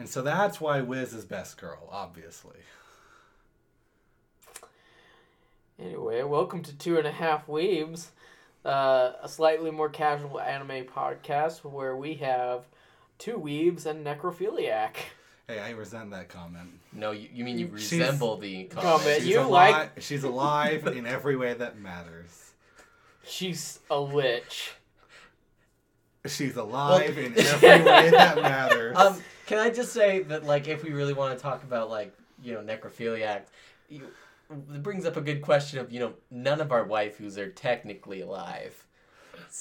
And so that's why Wiz is best girl, obviously. Anyway, welcome to Two and a Half Weebs, uh, a slightly more casual anime podcast where we have two weebs and necrophiliac. Hey, I resent that comment. No, you, you mean you She's- resemble the Comment. comment. She's you ali- like- She's alive in every way that matters. She's a lich. She's alive in every way that matters. Um, can I just say that, like, if we really want to talk about, like, you know, necrophiliac, you, it brings up a good question of, you know, none of our waifus are technically alive.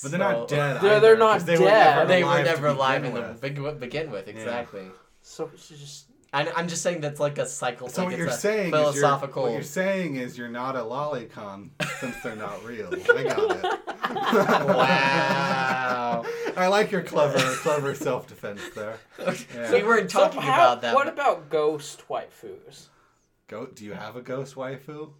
but they're not dead. They're- either, they're not 'cause they dead. Were They were never alive in begin the with. begin, begin with, exactly. So she's just. I, I'm just saying that's like a cycle. So like what it's you're a saying is you're, philosophical. what you're saying is you're not a lolicon since they're not real. I got it. Wow. I like your clever, clever self defense there. Yeah. we weren't So talking how- about that. What about ghost waifus? Go. Do you have a ghost waifu?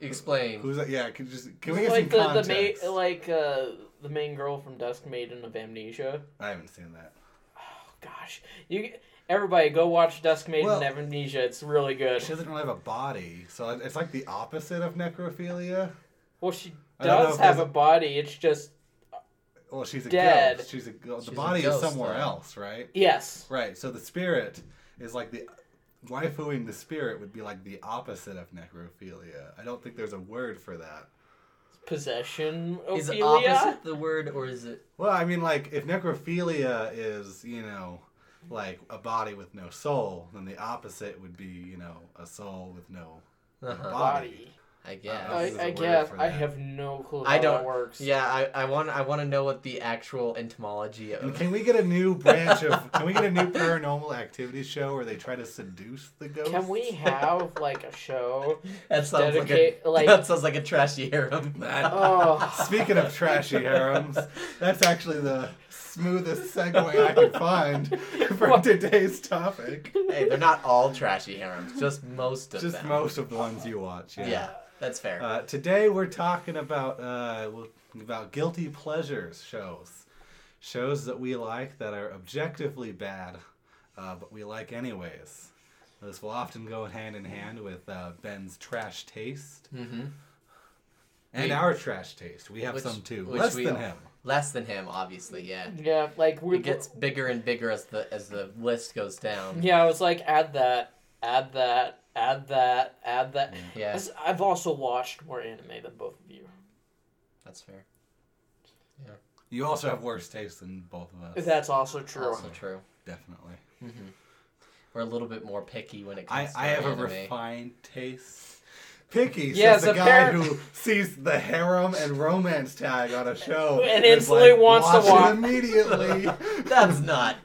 Explain. Who's that? Yeah. Can just can we get like some the the context? main like uh the main girl from Dusk Maiden of Amnesia. I haven't seen that. Oh gosh, you everybody go watch Dusk Maiden Well- Amnesia. It's really good. She doesn't really have a body, so it's like the opposite of necrophilia. Well, she I don't know does have a body. It's just Well, she's a Dead. ghost. She's a ghost. The She's a body ghost, is somewhere though. else, right? yes. Right. So the spirit is like the waifuing the spirit would be like the opposite of necrophilia. I don't think there's a word for that. Possession. Is it opposite the word, or is it? Well, I mean, like if necrophilia is you know like a body with no soul, then the opposite would be you know a soul with no Uh-huh. body. I guess. Uh, I, This is a I word guess I have no clue how I don't- that works. Yeah, I, I want I want to know what the actual etymology And of. can we get a new branch of? Can we get a new paranormal activity show where they try to seduce the ghost? Can we have like a show? That sounds like a like- that sounds like a trashy harem. That- Oh, Speaking of trashy harems, that's actually the smoothest segue I could find for What? today's topic. hey, they're not all trashy harems, just most of Just them. most of the ones you watch. Yeah. Yeah, that's fair. Uh, today we're talking about uh, about guilty pleasures shows, shows that we like that are objectively bad, uh, but we like anyways. This will often go hand in hand with uh, Ben's trash taste mm-hmm. and We- our trash taste. We have Which- some too, less we than all- him. Less than him, obviously. Yeah, yeah, like we it gets bigger and bigger as the as the list goes down. Yeah, I was like, add that, add that, add that, add that. Yeah, I've also watched more anime than both of you. that's fair. Yeah. You also have worse taste than both of us. That's also true. Also true. Definitely. Mm-hmm. We're a little bit more picky when it comes. I to I have a refined taste. Picky Yes, says the guy who sees the harem and romance tag on a show And is instantly wants to watch it immediately. That's not.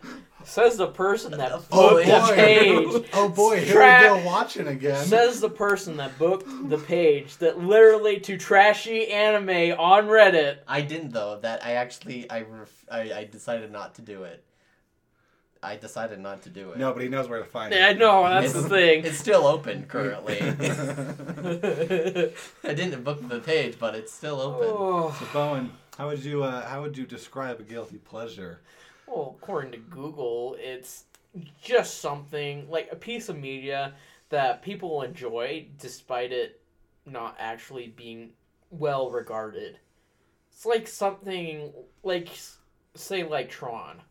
Says the person that Oh, booked the boy. page. oh boy, here Tra- we go watching again. Says the person that booked the page that literally to trashy anime on Reddit. I didn't though. That I actually I ref- I, I decided not to do it. I decided not to do it. no, but he knows where to find Yeah, I it. know that's It's- the thing. It's still open currently. I didn't book the page, but it's still open. oh. so Bowen, how would you uh, how would you describe a guilty pleasure? Well, according to Google, it's just something like a piece of media that people enjoy despite it not actually being well regarded. It's like something like say like Tron.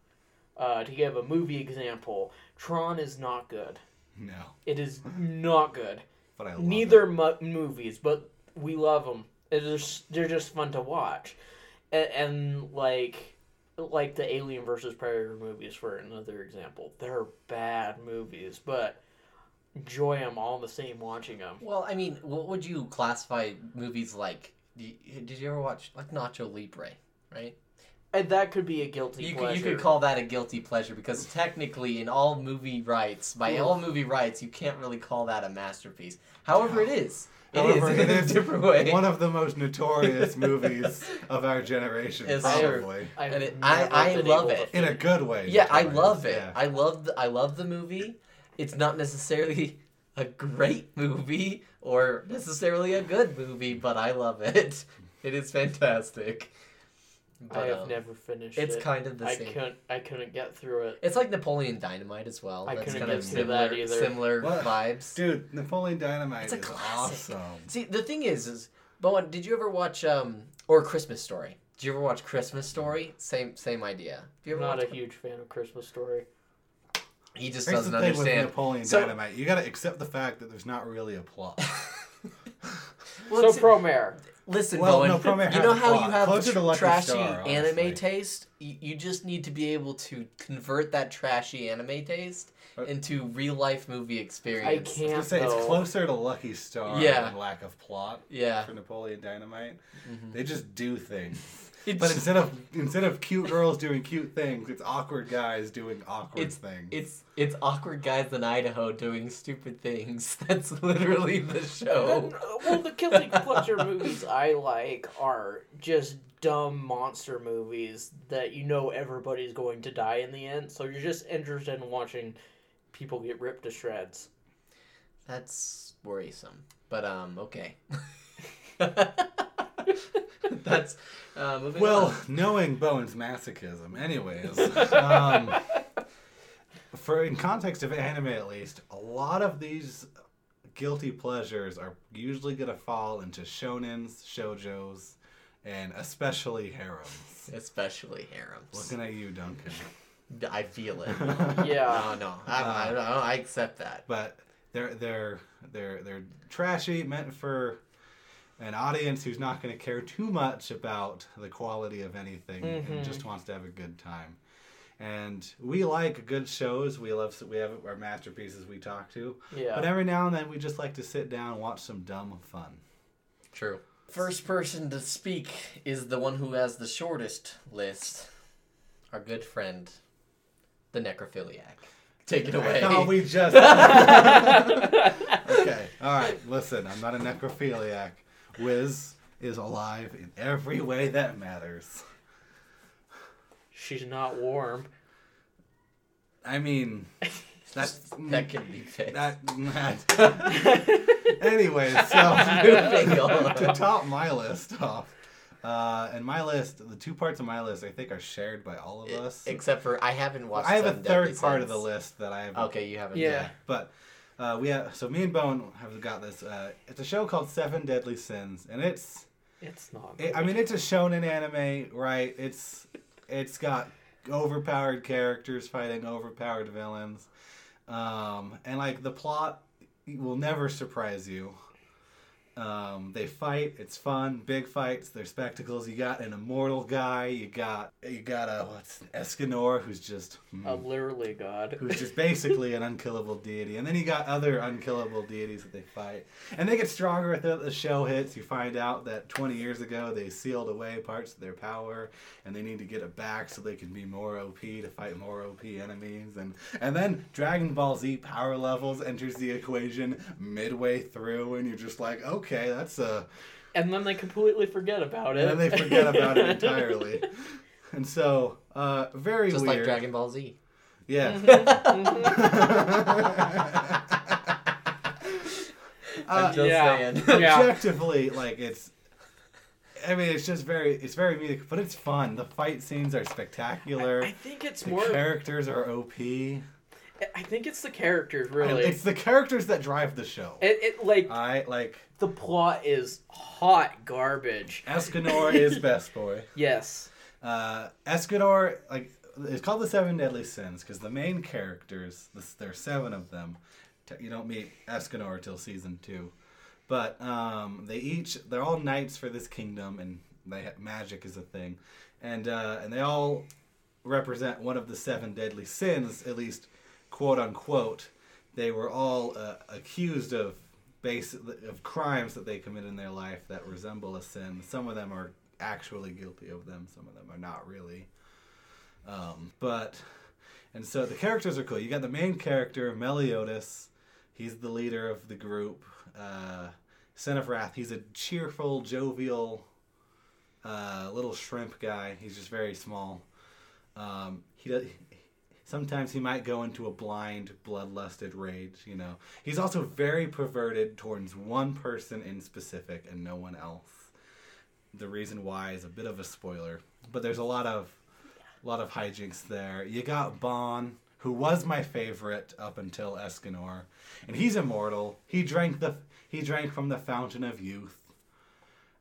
Uh, to give a movie example, Tron is not good. No, It is not good. but I love Neither it. mu- movies, but we love them. It is they're just fun to watch, and, and like like the Alien versus Predator movies for another example. They're bad movies, but enjoy them all the same watching them. Well, I mean, what would you classify movies like? Did did you ever watch like Nacho Libre? Right. And that could be a guilty You could, pleasure. you could call that a guilty pleasure because technically, in all movie rights, by all movie rights, you can't really call that a masterpiece. However, it is. It is However, in it a is different way. one of the most notorious movies of our generation, It's probably I've and it- I- I love it. in a good way. Yeah, I love it. yeah. I love the, I love the movie. It's not necessarily a great movie or necessarily a good movie, but I love it. It is fantastic. But, I have um, never finished it. It's it. kind of the I same. couldn't. I couldn't get through it. It's like Napoleon Dynamite as well. I That's couldn't kind of get through that similar, either. similar What? vibes. Dude, Napoleon Dynamite It's a is classic. awesome. See, the thing is, is Bowen, did you ever watch um or Christmas Story? Did you ever watch Christmas Story? Same same idea. Have you I'm ever not a watched it? huge fan of Christmas Story. He just Here's doesn't the thing with understand. Napoleon So- Dynamite. You gotta accept the fact that there's not really a plot. Well, so it's- Promare. Listen, Well, Bowen, no, Promare you know how you have Closer to tr- trashy Star, anime honestly. taste? You, you just need to be able to convert that trashy anime taste into real life movie experience. I was gonna can't say it's closer to Lucky Star Yeah. than lack of plot Yeah. for Napoleon Dynamite. Mhm. They just do things. It's, But instead of instead of cute girls doing cute things, it's awkward guys doing awkward It's- things. it's it's awkward guys in Idaho doing stupid things. That's literally the show. well, the guilty pleasure movies I like are just dumb monster movies that you know everybody's going to die in the end. So you're just interested in watching people get ripped to shreds. That's worrisome. But um, okay. That's uh, moving well, on. knowing Bowen's masochism, anyways. um, for in context of anime, at least, a lot of these guilty pleasures are usually gonna fall into shonens, shojos, and especially harems. especially harems. Looking at you, Duncan. I feel it. Yeah. No, no, I, I, I, I accept that. but they're they're they're they're trashy, meant for an audience who's not going to care too much about the quality of anything Mhm. and just wants to have a good time. And we like good shows. We love we have our masterpieces we talk to. Yeah. But every now and then we just like to sit down and watch some dumb fun. True. First person to speak is the one who has the shortest list. Our good friend, the necrophiliac. Take it away. Oh, we just okay. All right. Listen, I'm not a necrophiliac. Wiz is alive in every way that matters. She's not warm. I mean, that's that can be fixed. that. that anyway, so to top my list off, uh, and my list, the two parts of my list, I think are shared by all of us. Except for I haven't watched. I have a third part of the list that I have. Okay, you haven't. Yeah. But uh, we have so me and Bowen have got this. Uh, it's a show called Seven Deadly Sins, and it's. It's not. It, I mean, it's a shonen anime, right? It's it's got overpowered characters fighting overpowered villains, um, and like the plot will never surprise you. Um, they fight. It's fun. Big fights. They're spectacles. You got an immortal guy. You got you got a what's Escanor, who's just hmm, a literally god. who's just basically an unkillable deity. And then you got other unkillable deities that they fight. And they get stronger as the show hits. You find out that 20 years ago they sealed away parts of their power and they need to get it back so they can be more OP to fight more OP enemies. And and then Dragon Ball Z power levels enters the equation midway through and you're just like, okay, that's a And then they completely forget about it. and then they forget about it entirely. And so, uh, very Just weird. like Dragon Ball Z. Yeah. I'm Uh, just yeah. saying. Objectively, like it's. I mean, it's just very, it's very music, but it's fun. The fight scenes are spectacular. I think it's the more. characters are OP. I think it's the characters really. It's the characters that drive the show. it, it like I like the plot is hot garbage. Escanor is best boy. Yes. Uh, Escanor, like it's called the Seven Deadly Sins because the main characters, there are seven of them. T- You don't meet Escanor till season two, but um, they each they're all knights for this kingdom, and they ha- magic is a thing, and uh, and they all represent one of the seven deadly sins, at least quote unquote. They were all uh, accused of base of crimes that they commit in their life that resemble a sin. Some of them are actually guilty of them. Some of them are not really. Um, but and so the characters are cool. You got the main character Meliodas. He's the leader of the group. Uh, Sin of Wrath. He's a cheerful, jovial, uh, little shrimp guy. He's just very small. Um, he does. Sometimes he might go into a blind, bloodlusted rage. You know. He's also very perverted towards one person in specific and no one else the reason why is a bit of a spoiler, but there's a lot of a lot of hijinks there. You got Ban, who was my favorite up until Escanor, and he's immortal. He drank the he drank from the fountain of youth,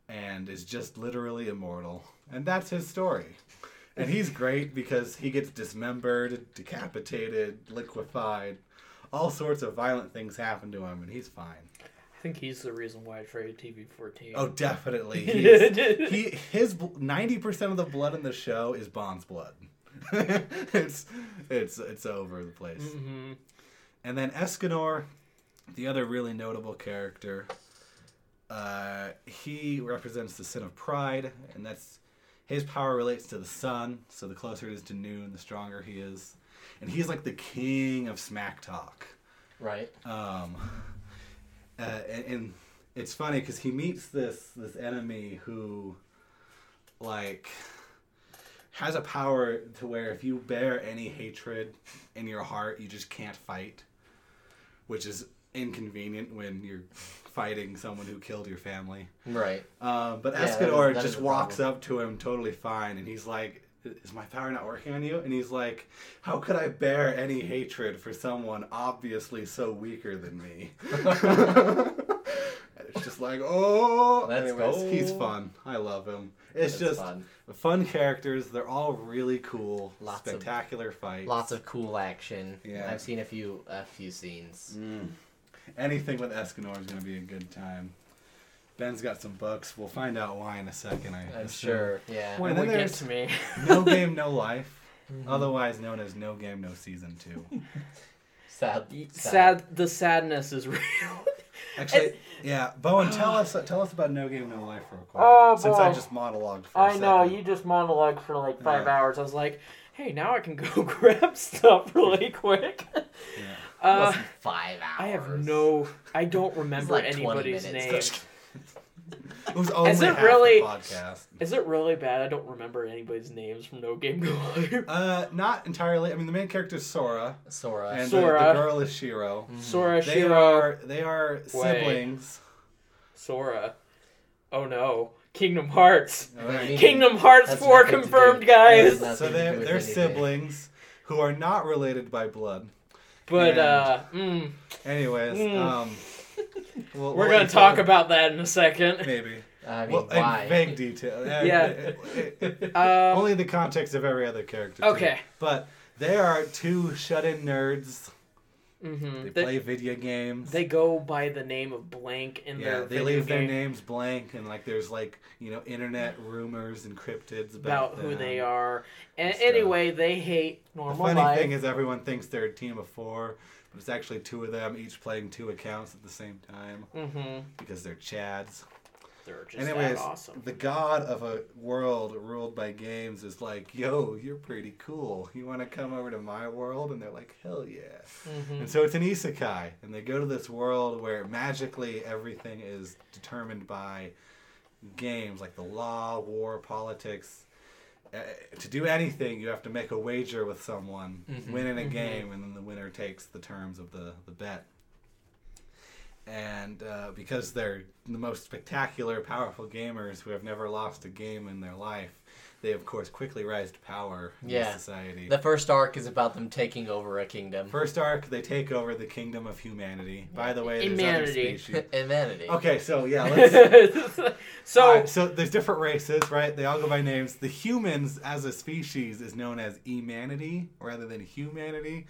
and is just literally immortal, and that's his story. And he's great because he gets dismembered, decapitated, liquefied. All sorts of violent things happen to him, and he's fine. I think he's the reason why I traded TV fourteen. Oh, definitely. He's, he his ninety percent of the blood in the show is Ban's blood. it's it's it's over the place. hmm And then Escanor, the other really notable character, uh, he represents the sin of pride, and that's his power relates to the sun. So the closer it is to noon, the stronger he is, and he's like the king of smack talk. Right. Um, uh, and, and it's funny because he meets this this enemy who, like, has a power to where if you bear any hatred in your heart, you just can't fight, which is inconvenient when you're fighting someone who killed your family. Right. Um, but Yeah, that is- Escanor that is just walks problem. up to him totally fine, and he's like, "Is my power not working on you?" And he's like, "How could I bear any hatred for someone obviously so weaker than me?" And it's just like, oh, Let's anyways, go. he's fun. I love him. It's just fun. fun characters. They're all really cool. Lots of- spectacular fights. Lots of cool action. Yeah. I've seen a few a few scenes. Mm. Anything with Escanor is going to be a good time. Ben's got some books. We'll find out why in a second. I I'm sure. Yeah. When And then we get there's- to me, No game, no life. Mhm. Otherwise known as No Game, No Season Two. Sad. sad. The sadness is real. Actually, yeah, Bowen, tell us tell us about No Game, No Life real quick. Oh, Since I just monologued for a I know second. you just monologued for like five Yeah. hours. I was like, hey, now I can go grab stuff really quick. Yeah. It Uh, wasn't five hours. I have no. I don't remember like anybody's minutes. name. It was only Is it half really- the podcast. Is it really bad? I don't remember anybody's names from No Game No Life. Uh, not entirely. I mean, the main character is Sora, Sora. and Sora. The, girl is Shiro. Mhm. Sora, They Shiro, are they are siblings. Sora. Oh no, Kingdom Hearts. What do you mean? Kingdom Hearts That's 4 confirmed, guys. So they're they're siblings who are not related by blood. But And- uh, mm, Anyways, Mm. um, we'll, we're we'll gonna talk tell- about that in a second. maybe. I mean, well, why? in vague detail. Yeah. Um, only the context of every other character. too. okay. But they are two shut-in nerds. Hmm They They, play video games. they go by the name of blank in yeah, their they leave their names blank, and like there's like you know internet rumors and cryptids about about, who they are. And and anyway, they hate normal. The funny life. thing is, everyone thinks they're a team of four, but it's actually two of them, each playing two accounts at the same time hmm because they're chads. They're just Anyways, awesome. the god of a world ruled by games is like, "Yo, you're pretty cool. You want to come over to my world?" And they're like, "Hell yeah!" hmm And so it's an isekai, and they go to this world where magically everything is determined by games, like the law, war, politics. Uh, to do anything, you have to make a wager with someone, Mhm. win in a Mhm. game, and then the winner takes the terms of the, the bet. And uh, because they're the most spectacular, powerful gamers who have never lost a game in their life, they of course quickly rise to power in Yeah. society. The first arc is about them taking over a kingdom. First arc, they take over the kingdom of humanity. By the way, there's Humanity. other species. Humanity. Okay, so yeah, let's. so Alright, so there's different races, right? They all go by names. The humans, as a species, is known as Imanity rather than humanity,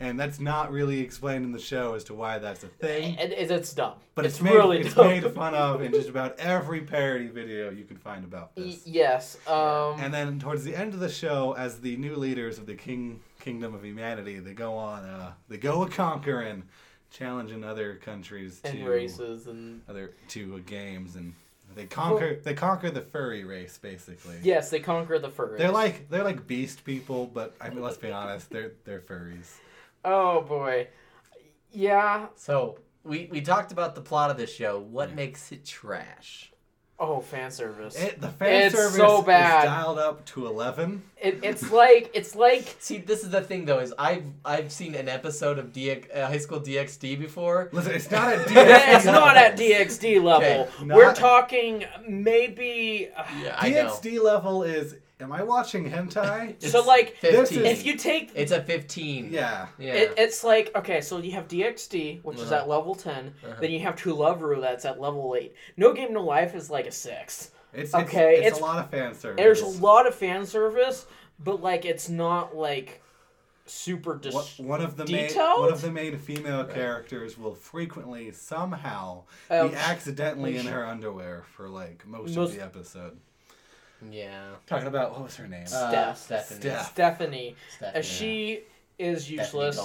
and that's not really explained in the show as to why that's a thing. and it, it's dumb. But it's, it's made, really it's dumb. made fun of in just about every parody video you can find about Y- this. yes. Um, And then towards the end of the show, as the new leaders of the king kingdom of humanity, they go on, uh, they go a conquering, challenging other countries and to races and other to uh, games, and they conquer they conquer the furry race basically. yes, they conquer the furries. They're like they're like beast people, but I mean, let's be honest, they're they're furries. oh boy, yeah. So we we talked about the plot of the show. What Yeah. makes it trash? Oh, fan service. It, the fan It's service so bad. is dialed up to eleven. It, it's like it's like See, this is the thing though is I've I've seen an episode of DX, uh, High School DxD before. Listen, it's not a DxD. it's not at DxD level. Okay, not- We're talking maybe. uh, Yeah, I know. DxD level is. Am I watching hentai? So like, 15. if you take It's a 15. yeah. Yeah. It, it's like okay, so you have DxD, which is Uh-huh. at level 10 Uh-huh. Then you have To Love Ru, that's at level eight. No Game No Life is like a six. It's Okay, It's, it's, it's- a lot of fan service. There's a lot of fan service, but like it's not like super dis- What, one of the main Detailed? one of the main female characters will frequently somehow Um, be accidentally in her underwear for like most, Most- of the episode. Yeah. Talking about what was her name? Uh, Stephanie. Steph. Stephanie. Stephanie. Uh, she is useless.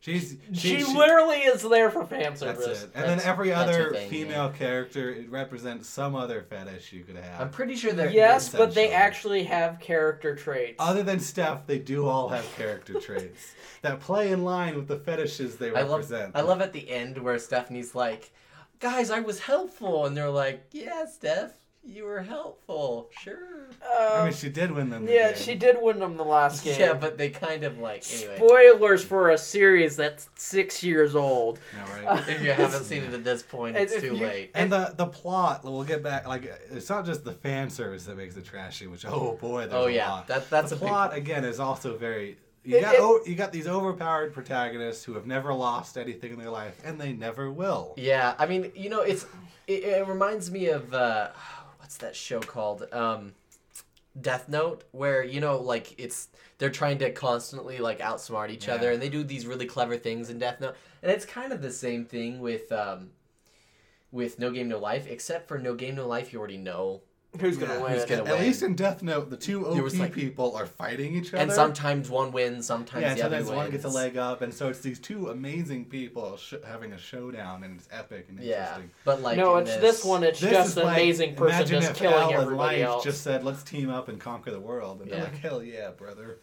She's She, literally is there for fan That's service. it. And then every other thing, female character it represents some other fetish you could have. I'm pretty sure they're Yes, but they actually have character traits. Other than Steph, they do all have character traits that play in line with the fetishes they I love represent. I love at the end where Stephanie's like, "Guys, I was helpful," and they're like, "Yeah, Steph, you were helpful. Sure." Um, I mean, she did win them. the yeah, game. she did win them the last game. Yeah, but they kind of like anyway. Spoilers for a series that's six years old. Yeah, right. If you haven't seen it at this point, it's too you- late. And the the plot, we'll get back. Like, it's not just the fan service that makes it trashy. Which, oh boy, there's Oh a yeah, lot. that that's the a big plot again is also very. You It- got it- o- you got these overpowered protagonists who have never lost anything in their life, and they never will. Yeah, I mean, you know, it's it, it reminds me of uh, what's that show called? Um, Death Note, where you know, like it's they're trying to constantly like outsmart each other, and they do these really clever things in Death Note, and it's kind of the same thing with um, with No Game No Life, except for No Game No Life, you already know, Who's gonna Yeah, win? who's gonna At win. least in Death Note, the two There OP like- people are fighting each other. and sometimes one wins, sometimes yeah, the other sometimes one gets a leg up, and so it's these two amazing people sh- having a showdown, and it's epic and Yeah, interesting. but like no, it's this, one. It's This just is an like, amazing person imagine just if killing L and everybody Life else. just said, "Let's team up and conquer the world," and Yeah. they're like, "Hell yeah, brother!"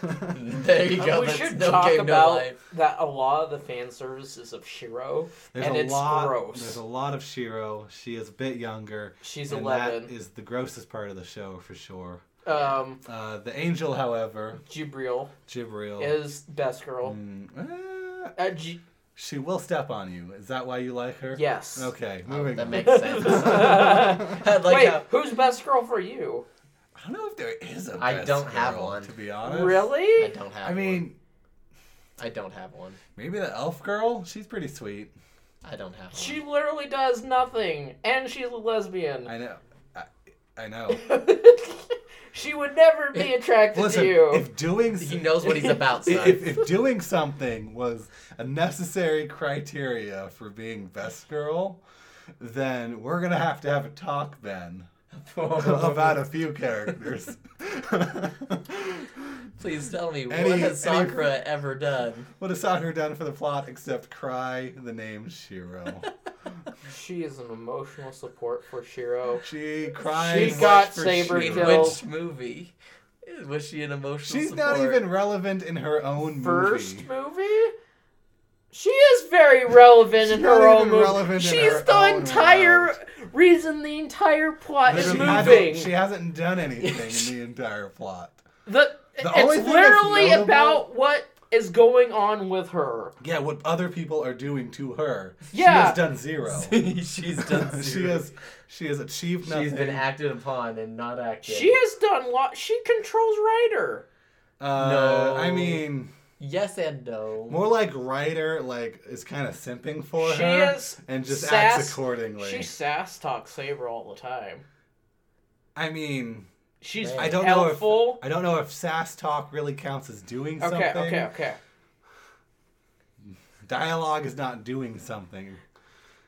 there you go. we should No talk Game about Life. that. A lot of the fan services of Shiro, There's and a it's lot. gross. There's a lot of Shiro. She is a bit younger. She's and eleven. That is the grossest part of the show for sure. Um, Uh, the angel, however, Jibril Jibril, is best girl. mm, eh, Uh, G- she will step on you. Is that why you like her? yes. Okay, Oh, moving. that on. makes sense. Like Wait, how- who's best girl for you? I don't know if there is a. I best don't have one. to be honest. Really? I don't have. I mean, one. I don't have one. maybe the elf girl. She's pretty sweet. I don't have one. She literally does nothing, and she's a lesbian. I know. I, I know. she would never be attracted Listen, to you. if doing He knows what he's about, son. if, if doing something was a necessary criteria for being best girl, then we're gonna have to have a talk, Ben, about a few characters. Please tell me Any- what has any- Sakura ever done? what has Sakura done for the plot except cry the name Shiro? she is an emotional support for Shiro. She cries. She got for Saber Shiro. killed. which movie was she an emotional? She's support? not even relevant in her own First movie. movie? She is very relevant in her not own movie. She's the entire world. reason the entire plot is She moving. hasn't, she hasn't done anything in the entire plot. The, The it's thing literally notable- about what is going on with her. Yeah, what other people are doing to her. Yeah. She has done zero. She's done. zero. she has she has achieved nothing. She's been acted upon and not acted. She has done lot. She controls Rider. uh, No. I mean, Yes and no. more like Rider like is kind of simping for She her is and just sass- acts accordingly. She sass talks Saber all the time. I mean, She's I don't know if. I don't know if sass talk really counts as doing Okay, something. Okay, okay, okay. Dialogue is not doing something.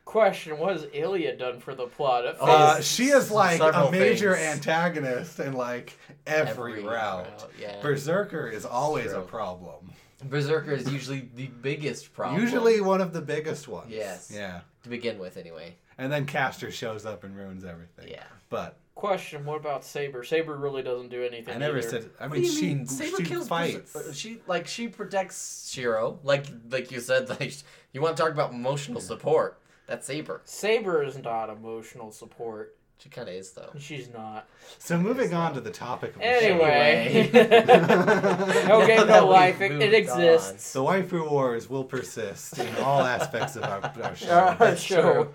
Question: What has Ilya done for the plot? Uh, she is like a major things. antagonist in like every, route. Yeah. Berserker is always a problem. Berserker is usually the biggest problem. Usually one of the biggest ones. Yes. Yeah. to begin with, anyway. And then Caster shows up and ruins everything. Yeah. But Question: What about Saber? Saber really doesn't do anything. I never either. said. I mean, she mean? Saber she kills fights. Berser- She like she protects Shiro. Like like you said, like you want to talk about emotional support. That's Saber. Saber is not emotional support. She kind of is though. She's not. So moving on to the topic of the show. Anyway, Anyway. no Now game, no we've life. It, it exists. The waifu wars will persist in all aspects of our, our show. Our That's show. true.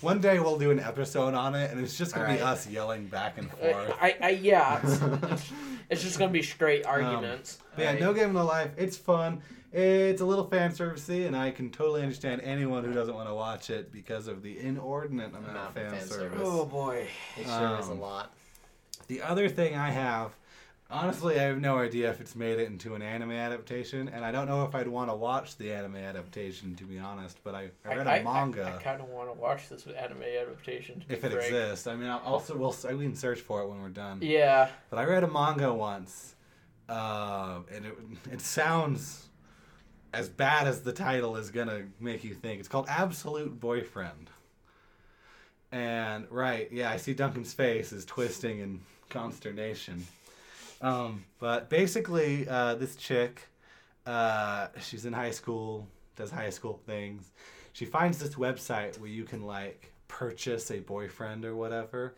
One day we'll do an episode on it, and it's just gonna be us yelling back and forth. I, I, yeah, it's, it's, it's just gonna be straight um, arguments. But yeah, no game no life. It's fun. It's a little fan servicey, and I can totally understand anyone who doesn't want to watch it because of the inordinate amount Amount of of fan, fan service. service. oh boy. It sure is a Um, lot. The other thing I have, honestly, I have no idea if it's made it into an anime adaptation, and I don't know if I'd want to watch the anime adaptation, to be honest. But I, I read a manga. I, kind of want to watch this anime adaptation. To be if it frank. exists, I mean, I'll also we'll we can search for it when we're done. Yeah. But I read a manga once, uh, and it it sounds as bad as the title is gonna make you think. It's called Absolute Boyfriend. And right, yeah, I see Duncan's face is twisting in consternation. Um, but basically, uh, this chick, uh, she's in high school, does high school things. She finds this website where you can like purchase a boyfriend or whatever,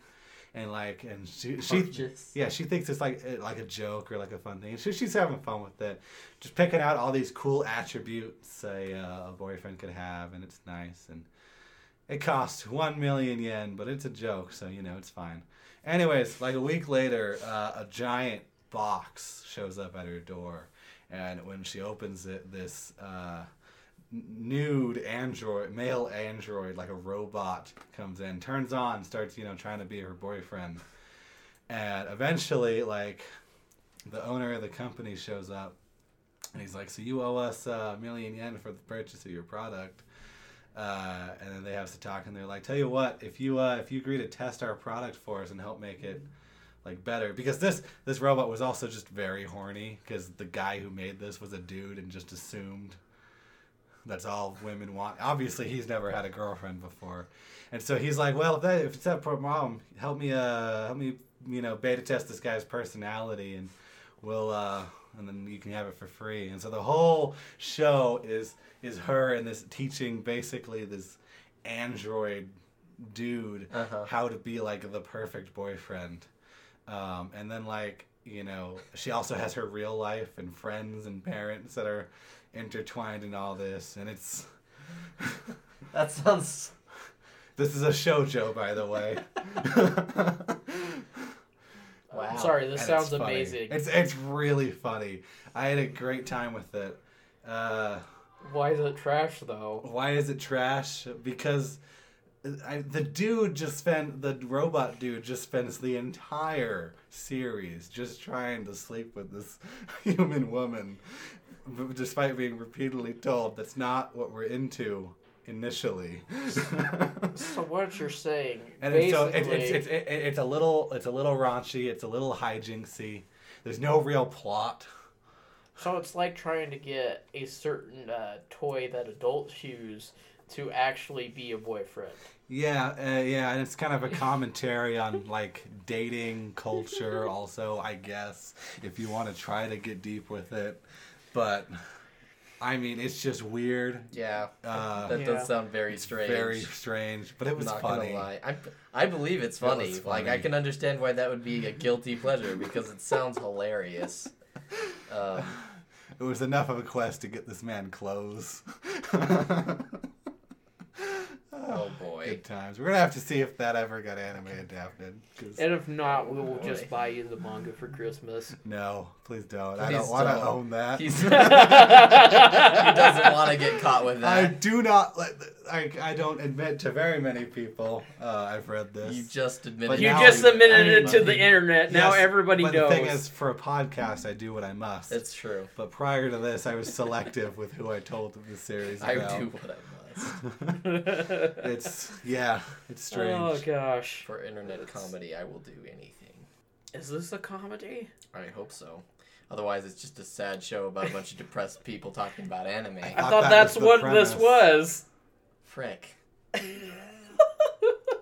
and like, and she she Purchase. yeah, she thinks it's like eh, like a joke or like a fun thing. She, she's having fun with it, just picking out all these cool attributes a, uh, a boyfriend could have, and it's nice. And it costs one million yen, but it's a joke, so you know it's fine. Anyways, like a week later, uh, a giant box shows up at her door, and when she opens it, this uh, nude android, male android, like a robot, comes in, turns on, starts you know trying to be her boyfriend. And eventually like the owner of the company shows up and he's like so you owe us a million yen for the purchase of your product. Uh, and then they have to talk and they're like tell you what if you uh, if you agree to test our product for us and help make it like better. Because this this robot was also just very horny because the guy who made this was a dude and just assumed that's all women want. Obviously, he's never had a girlfriend before, and so he's like, "Well, if, that, if it's that problem, help me, uh, help me, you know, beta test this guy's personality, and we'll, uh, and then you can have it for free." And so the whole show is is her and this teaching basically this android dude Uh-huh. how to be like the perfect boyfriend, um, and then like you know she also has her real life and friends and parents that are intertwined in all this, and it's. That sounds. This is a shojo, by the way. Wow. I'm sorry, this And sounds it's amazing. It's it's really funny. I had a great time with it. Uh, Why is it trash though? why is it trash? Because I, the dude just spent the robot dude just spends the entire series just trying to sleep with this human woman, b- despite being repeatedly told that's not what we're into initially. So what you're saying? And it's, so basically, it's, it's, it's, it's a little it's a little raunchy. It's a little hijinksy. There's no real plot. so it's like trying to get a certain uh, toy that adults use to actually be a boyfriend. Yeah, uh, yeah, and it's kind of a commentary on like dating culture. Also, I guess if you want to try to get deep with it, but I mean, it's just weird. Yeah. Uh, that Yeah. does sound very strange. very strange, but it was not funny. gonna lie. I, I believe it's It funny. Like I can understand why that would be a guilty pleasure because it sounds hilarious. Um, It was enough of a quest to get this man clothes. oh boy. Good times. We're gonna have to see if that ever got anime adapted. 'cause- And if not, we will Boy. just buy you the manga for Christmas. no, please don't. I don't want to own that. He's, he doesn't want to get caught with that. I do not. let- I, I don't admit to very many people uh, I've read this. You just But admitted. You just admitted submitted I mean, it to the internet. Now everybody but knows. the thing is, for a podcast, I do what I must. It's true. But prior to this, I was selective with who I told the series I about. do what I must. it's yeah, it's strange. oh gosh, For internet comedy, I will do anything. is this a comedy? I hope so. Otherwise, it's just a sad show about a bunch of depressed people talking about anime. I thought thought that's was the what this was. Frick.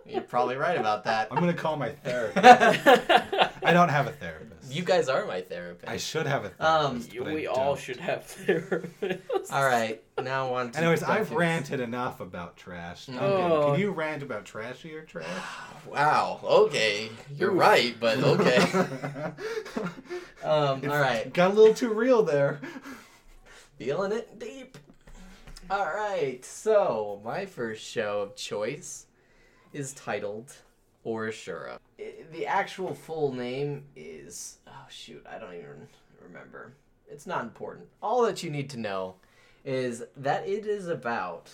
You're probably right about that. I'm gonna call my therapist. I don't have a therapist. You guys are my therapist. I should have a therapist. Um, but I we all don't. should have therapists. All right, now on to Anyways, I've graphics. ranted enough about trash. Duncan, Oh. Can you rant about trashier trash? Wow. Okay, you're Oof. right, but okay. um. It's All right. Got a little too real there. Feeling it deep. All right. So my first show of choice is titled Oreshura. I- The actual full name is oh shoot, I don't even remember. It's not important. All that you need to know is that it is about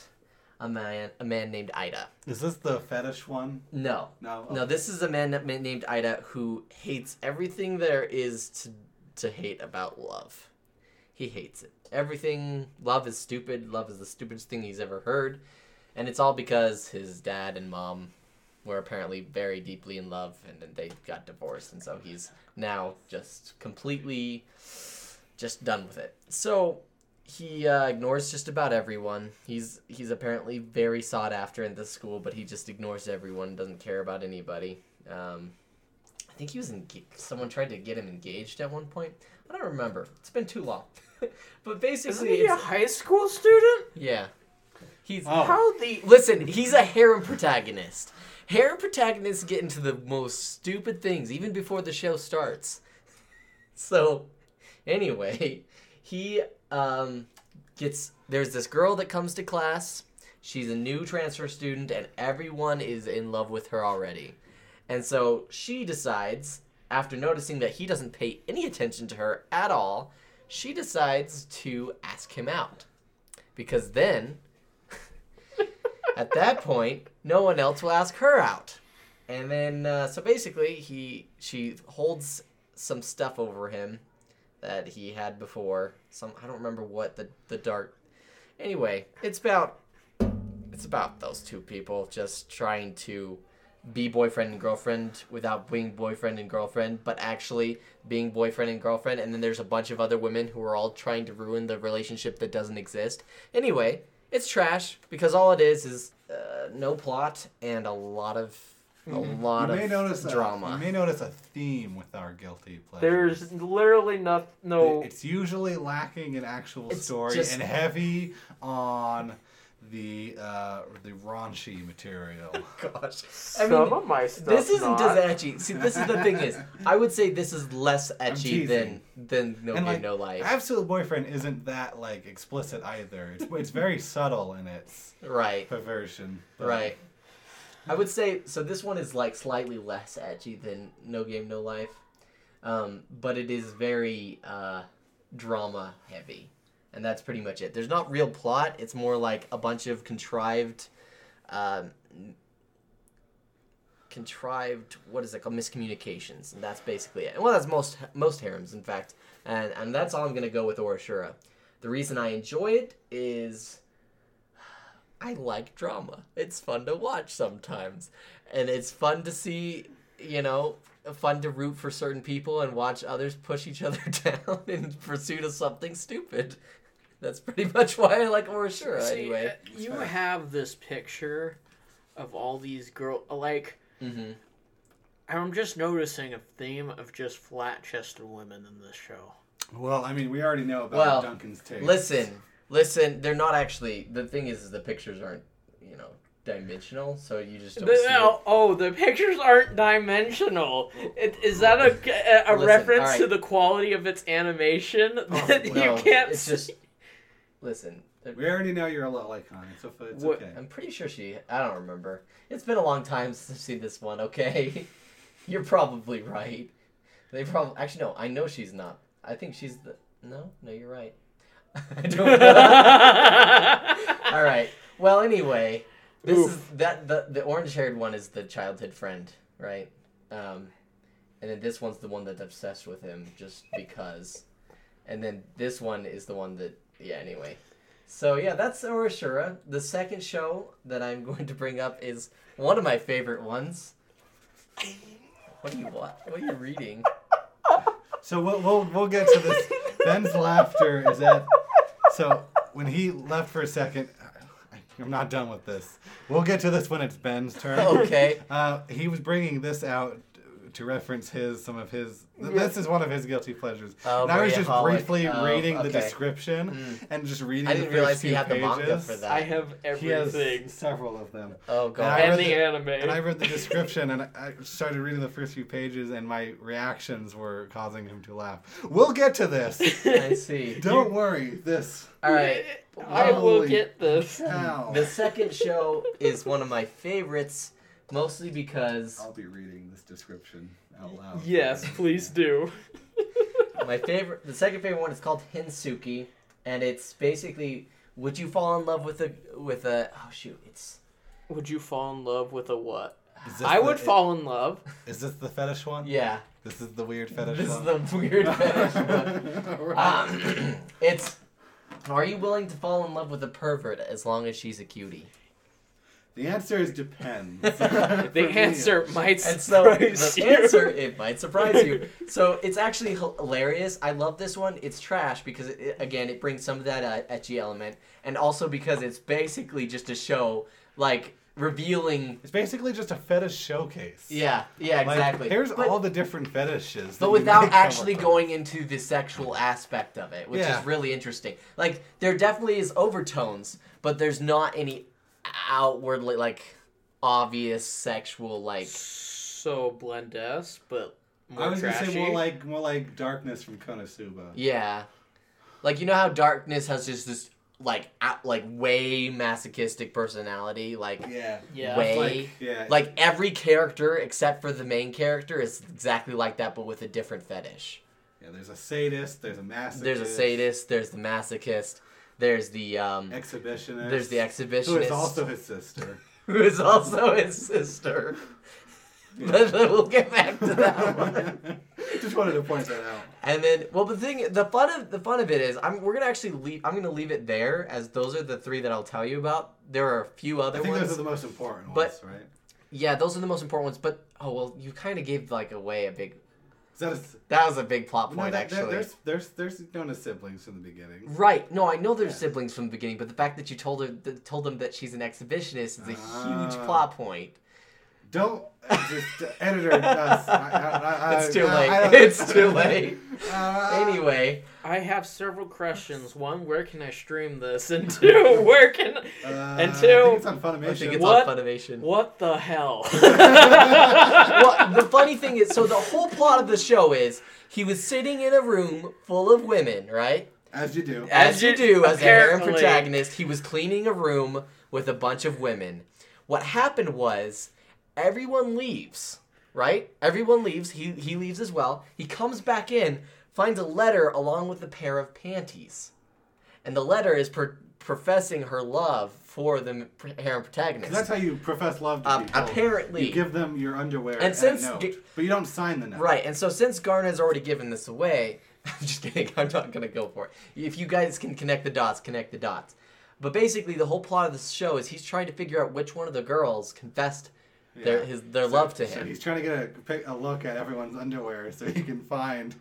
a man a man named Ida. Is this the fetish one? No. No. No, this is a man named Ida who hates everything there is to to hate about love. He hates it. Everything love is stupid. Love is the stupidest thing he's ever heard, and it's all because his dad and mom were apparently very deeply in love, and then they got divorced, and so he's now just completely just done with it. So he uh, ignores just about everyone. He's he's apparently very sought after in this school, but he just ignores everyone. Doesn't care about anybody. Um, I think he was enga- someone tried to get him engaged at one point. I don't remember. It's been too long. but Isn't basically, he a high school student? yeah, he's Oh. How the Listen, he's a harem protagonist. Harem protagonists get into the most stupid things even before the show starts. So, anyway, he um, gets. There's this girl that comes to class. She's a new transfer student, and everyone is in love with her already. And so she decides, after noticing that he doesn't pay any attention to her at all, she decides to ask him out. Because then at that point, no one else will ask her out. And then, uh, so basically, he she holds some stuff over him that he had before. Some I don't remember what the the dart. Anyway, it's about it's about those two people just trying to be boyfriend and girlfriend without being boyfriend and girlfriend, but actually being boyfriend and girlfriend. And then there's a bunch of other women who are all trying to ruin the relationship that doesn't exist. Anyway, it's trash because all it is is uh, no plot and a lot of a lot you may of notice a- drama. you may notice a theme with our guilty pleasures. There's literally no no. It's usually lacking in actual It's story just- and heavy on the uh, the raunchy material. Gosh, Some mean, of my stuff. this isn't not. as edgy. See, this is the thing is, I would say this is less edgy than than No and Game like, No Life. Absolute Boyfriend isn't that like explicit either. It's it's very subtle in its Right. perversion. but- Right. I would say so. This one is like slightly less edgy than No Game No Life, um, but it is very uh, drama heavy, and that's pretty much it. There's not real plot. It's more like a bunch of contrived, um, contrived what is it called miscommunications, and that's basically it. And well, that's most most harems, in fact, and and that's all I'm gonna go with Oreshura. The reason I enjoy it is I like drama. It's fun to watch sometimes. And it's fun to see, you know, fun to root for certain people and watch others push each other down in pursuit of something stupid. That's pretty much why I like Oreshura See, anyway. uh, you fair. have this picture of all these girl like. Mm-hmm. I'm just noticing a theme of just flat-chested women in this show. Well, I mean, we already know about Well, Duncan's taste. Listen, listen, they're not actually the thing is, is the pictures aren't, you know, dimensional, so you just don't The- see it. oh, oh, the pictures aren't dimensional. It, is that a, a, a Listen, reference alright. to the quality of its animation that No, you can't it's see? just listen. We already know you're a lolicon, so it's What- okay. I'm pretty sure she. I don't remember. It's been a long time since I've seen this one. Okay, you're probably right. They probably actually no. I know she's not. I think she's the. No, no, you're right. I don't know. All right. Well, anyway, this Oof. is that the the orange haired one is the childhood friend, right? Um, and then this one's the one that's obsessed with him just because, and then this one is the one that yeah. Anyway, so yeah, that's Oreshura. The second show that I'm going to bring up is one of my favorite ones. What are you what? What are you reading? So we'll, we'll we'll get to this. Ben's laughter is at. So when he left for a second, I'm not done with this. We'll get to this when it's Ben's turn. Okay. Uh, he was bringing this out to reference his some of his. th- Yeah. This is one of his guilty pleasures. Oh, and I was just Mariaholic. briefly Oh, reading the description Mm. and just reading. I the didn't first realize he few had the manga for that. I have He has everything. several of them. Oh god. I And the the- anime. And I read the description and I started reading the first few pages and my reactions were causing him to laugh. We'll get to this. I see. Don't worry. This. All right. I will Holy get this. Cow. The second show is one of my favorites, mostly because I'll be reading this description out loud. Yes, please do. my favorite, the second favorite one is called Hensuki, and it's basically would you fall in love with a with a oh shoot it's Would you fall in love with a what? I the- would fall in love. Is this the fetish one? yeah This is the weird fetish one. this is the weird fetish one. Right. Um, it's are you willing to fall in love with a pervert as long as she's a cutie? The answer is depends. The answer might surprise you. And so surprise the you. answer, it might surprise you. So it's actually hilarious. I love this one. It's trash because it, it- again, it brings some of that uh, ecchi element, and also because it's basically just a show like revealing. It's basically just a fetish showcase. Yeah, yeah, Like, exactly. here's but, all the different fetishes. but without actually going into the sexual aspect of it, which Yeah. is really interesting. Like there definitely is overtones, but there's not any outwardly like obvious sexual like. So blend-esque, but more I was trashy. gonna say more like more like darkness from Konosuba. Yeah. Like you know how darkness has just this like out, like way masochistic personality, like Yeah. yeah. way Like, yeah. like every character except for the main character is exactly like that but with a different fetish. yeah. There's a sadist. There's a masochist. There's a sadist, there's the masochist, there's the um Exhibitionist. there's the exhibitionist Who is also his sister. who is also his sister. But we'll get back to that one. Just wanted to point that out. And then, well, the thing, the fun of the fun of it is, I'm we're gonna actually leave. I'm gonna leave it there, as those are the three that I'll tell you about. There are a few other I think ones. those are the most important But- ones, right? yeah, those are the most important ones. But oh well, you kind of gave like away a big. That That was a big plot no, point, that, there- actually. there's there's there's known as siblings from the beginning. Right. No, I know they're Yeah. siblings from the beginning, but the fact that you told her, told them that she's an exhibitionist is a huge Ah. plot point. Don't just editor us. I, I, I, It's too late. It's too late. Uh, Anyway, I have several questions. One, where can I stream this? And two, where can uh, and I two- think it's on Funimation. I think it's What? on Funimation. what the hell? well, the funny thing is, so the whole plot of the show is he was sitting in a room full of women, right? As you do. As As you you- do, as a harem apparently. protagonist, he was cleaning a room with a bunch of women. What happened was everyone leaves, right? Everyone leaves. He he leaves as well. He comes back in, finds a letter along with a pair of panties, and the letter is per- professing her love for the harem protagonist. that's how you profess love to Um, people. apparently- you give them your underwear And and, since note, g- but you don't sign the note. Right, and so since Garner has already given this away, I'm just kidding. I'm not gonna go for it. If you guys can connect the dots, connect the dots. But basically, the whole plot of this show is he's trying to figure out which one of the girls confessed their Yeah. his their So- love to so him. he's trying to get a a look at everyone's underwear so he can find.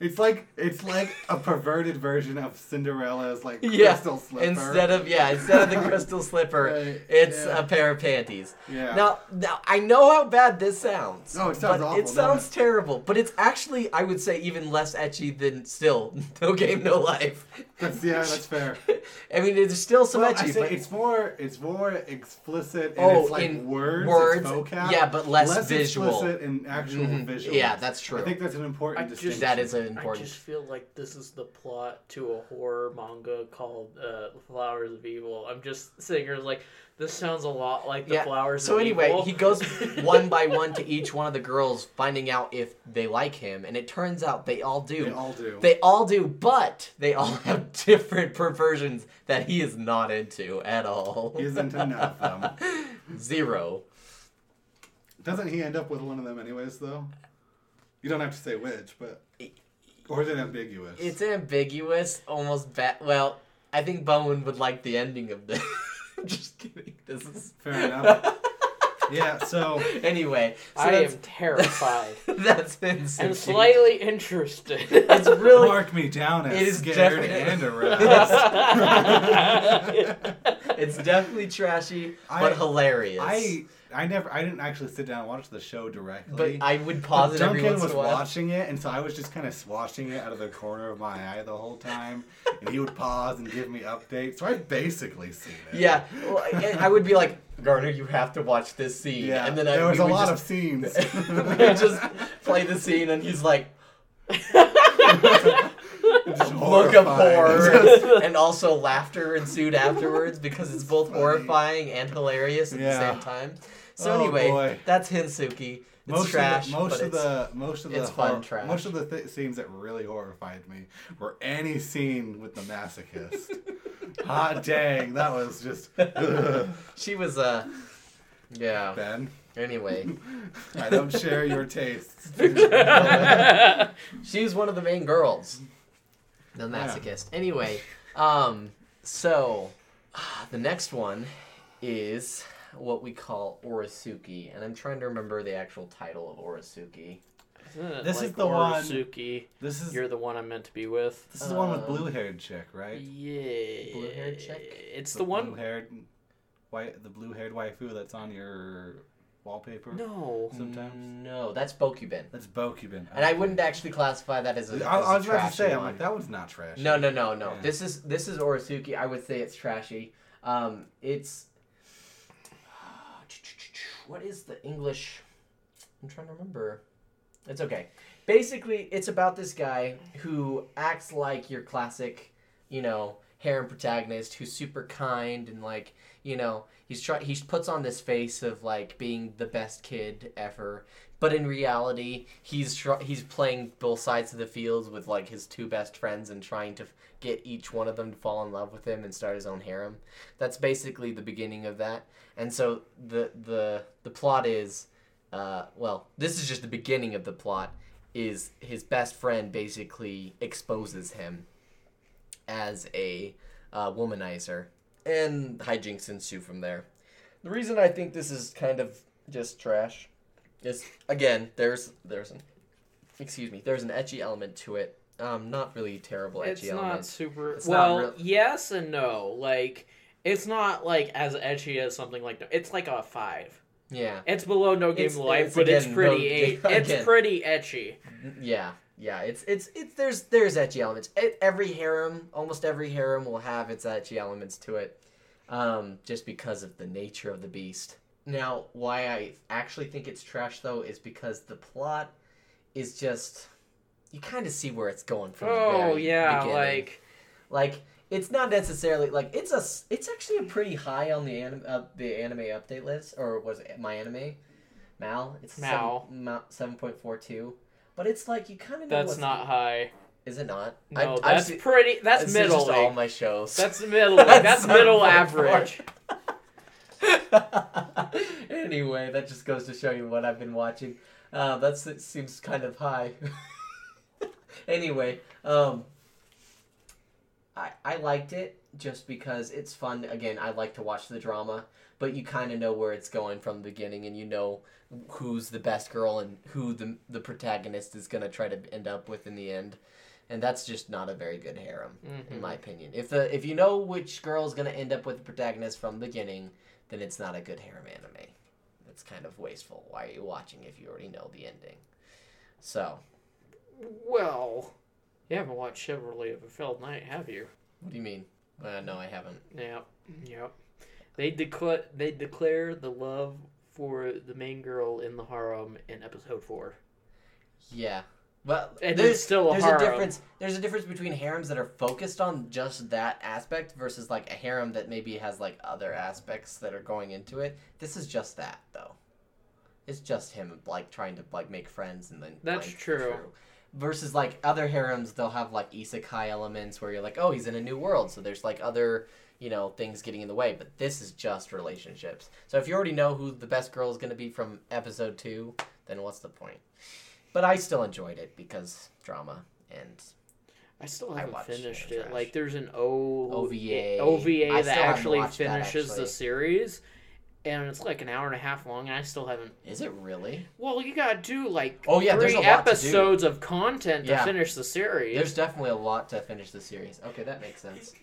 It's like it's like a perverted version of Cinderella's like yeah, crystal slipper. instead of yeah, instead of the crystal slipper, Right, it's yeah. a pair of panties. yeah. Now, now I know how bad this sounds. Oh, it sounds but awful, It sounds it? terrible, but it's actually I would say even less ecchi than still No Game No Life. That's yeah, that's fair. I mean, there's still some well, ecchi, I say but it's more it's more explicit and Oh, it's like in words, words, it's vocab. yeah, but less visual. explicit in actual Mhm. visuals. Yeah, that's true. I think that's an important I just- distinction. that is an important. I just feel like this is the plot to a horror manga called uh, Flowers of Evil. I'm just sitting here like, this sounds a lot like the Yeah, Flowers So of anyway, Evil. he goes one by one to each one of the girls, finding out if they like him, and it turns out they all do. They all do. They all do, but they all have different perversions that he is not into at all. He isn't into none of them. Zero. Doesn't he end up with one of them anyways, though? You don't have to say which, but or is it ambiguous? It's ambiguous, almost bad. Well, I think Bowen would like the ending of this. Just kidding. This is Fair enough. yeah. So anyway. So I am terrified that's been and slightly interested. It's really mark me down as It is scared definitely- and aroused. it's definitely trashy, but I- hilarious. I I never I didn't actually sit down and watch the show directly. but. I would pause it every Duncan once was a while. watching it, and so I was just kind of watching it out of the corner of my eye the whole time. and he would pause and give me updates. So I've basically seen it. Yeah, well, I, I would be like, Garner, you have to watch this scene. Yeah. and then I, there was a lot just, of scenes. we just play the scene, and he's like, look of horrifying. horror, and also laughter ensued afterwards because it's both Funny. horrifying and hilarious at Yeah. the same time. So Oh, anyway, boy. that's Hensuki. It's most trash, of the, most of the most of the it's fun hor- trash. most of the th- scenes that really horrified me were any scene with the masochist. Hot dang, that was just ugh. she was uh, yeah. Ben. Anyway, I don't share your tastes. she was one of the main girls. The masochist. Anyway, um, so the next one is what we call Oresuki, and I'm trying to remember the actual title of Oresuki. This is the one- Suki. This is You're the one I'm meant to be with. this is the one with Um, blue haired chick, right? Yeah. Blue-haired chick? It's the, one. blue haired white the blue haired waifu that's on your wallpaper. No. Sometimes. No, that's Bokuben. That's Bokuben. And I wouldn't actually classify that as a. I, as I a was about to trashy say, I'm like, that one's not trash. No, no, no, no. Yeah. This is this is Oresuki. I would say it's trashy. Um, it's what is the English? I'm trying to remember. It's okay. Basically, it's about this guy who acts like your classic, you know, harem protagonist who's super kind and like, you know, he's try he puts on this face of like being the best kid ever, but in reality, he's tr- he's playing both sides of the fields with like his two best friends and trying to get each one of them to fall in love with him and start his own harem. That's basically the beginning of that. And so the the the plot is uh, well, this is just the beginning of the plot is his best friend basically exposes him as a uh, womanizer and hijinks ensue from there. The reason I think this is kind of just trash is again there's there's an excuse me there's an ecchi element to it. Um, not really terrible ecchi It's element. not super. It's not well, yes and no. Like, it's not like as edgy as something like. It's like a five. Yeah, It's below No Game It's- Life, it's but it's pretty. no- eight. again. It's pretty ecchi. yeah, yeah. It's it's it's there's there's ecchi elements. E- Every harem, almost every harem, will have its ecchi elements to it, um, just because of the nature of the beast. Now, why I actually think it's trash though is because the plot is just you kind of see where it's going from. the Oh yeah, beginning. like like it's not necessarily like it's a it's actually a pretty high on the anime uh, the anime update list or was it my anime mal it's Mal. seven point four two but it's like you kind of know that's what's not high. is it not No, I've that's seen- pretty. That's this is just middle. all my shows That's middle. That's, middle average. anyway that just goes to show you what I've been watching uh, that's it seems kind of high anyway um I, I liked it just because it's fun. Again, I like to watch the drama, but you kind of know where it's going from the beginning, and you know who's the best girl and who the the protagonist is gonna try to end up with in the end, and that's just not a very good harem, in Mhm. my opinion. If the if you know which girl is gonna end up with the protagonist from the beginning, then it's not a good harem anime. It's kind of wasteful. Why are you watching if you already know the ending? So, Well, you haven't watched Chivalry of a Failed Knight, have you? what do you mean? Uh, no, I haven't. Yep. Yep. They declare they declare the love for the main girl in the harem in episode four. Yeah. Well, And there's still a there's harem. a difference. There's a difference between harems that are focused on just that aspect versus like a harem that maybe has like other aspects that are going into it. This is just that though. It's just him like trying to like make friends and then That's playing true. Versus like other harems, they'll have like isekai elements where you're like, oh, he's in a new world, so there's like other you know things getting in the way. But this is just relationships. So if you already know who the best girl is going to be from episode two, then what's the point? But I still enjoyed it because drama and I still haven't watched finished Trash. it. Like, there's an O OVA. OVA that actually watched that, finishes actually. the series, and it's like an hour and a half long, and I still haven't. is it really? Well, you gotta do like Oh, yeah, three a lot to do. episodes of content to Yeah. finish the series. There's definitely a lot to finish the series. Okay, that makes sense.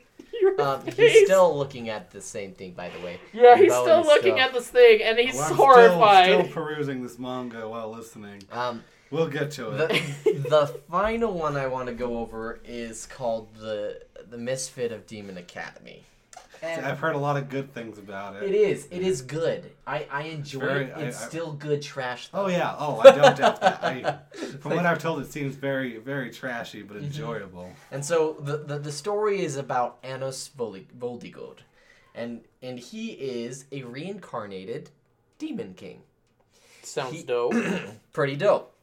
Um, he's still looking at the same thing, by the way. Yeah, he's Bowen still looking still- at this thing, and he's Well, I'm horrified. Still, still perusing this manga while listening. Um, We'll get to it. the the final one I want to go over is called the the Misfit of Demon Academy. And I've heard a lot of good things about it it. is it is good. I I enjoy very- it. It's I- still good trash. Though. Oh yeah. Oh, I don't doubt that. I, from Like- what I've told, it seems very, very trashy but Mm-hmm. enjoyable. And so the, the, the story is about Anos Voli- Voldigod. And and he is a reincarnated demon king. Sounds He- dope. Pretty dope.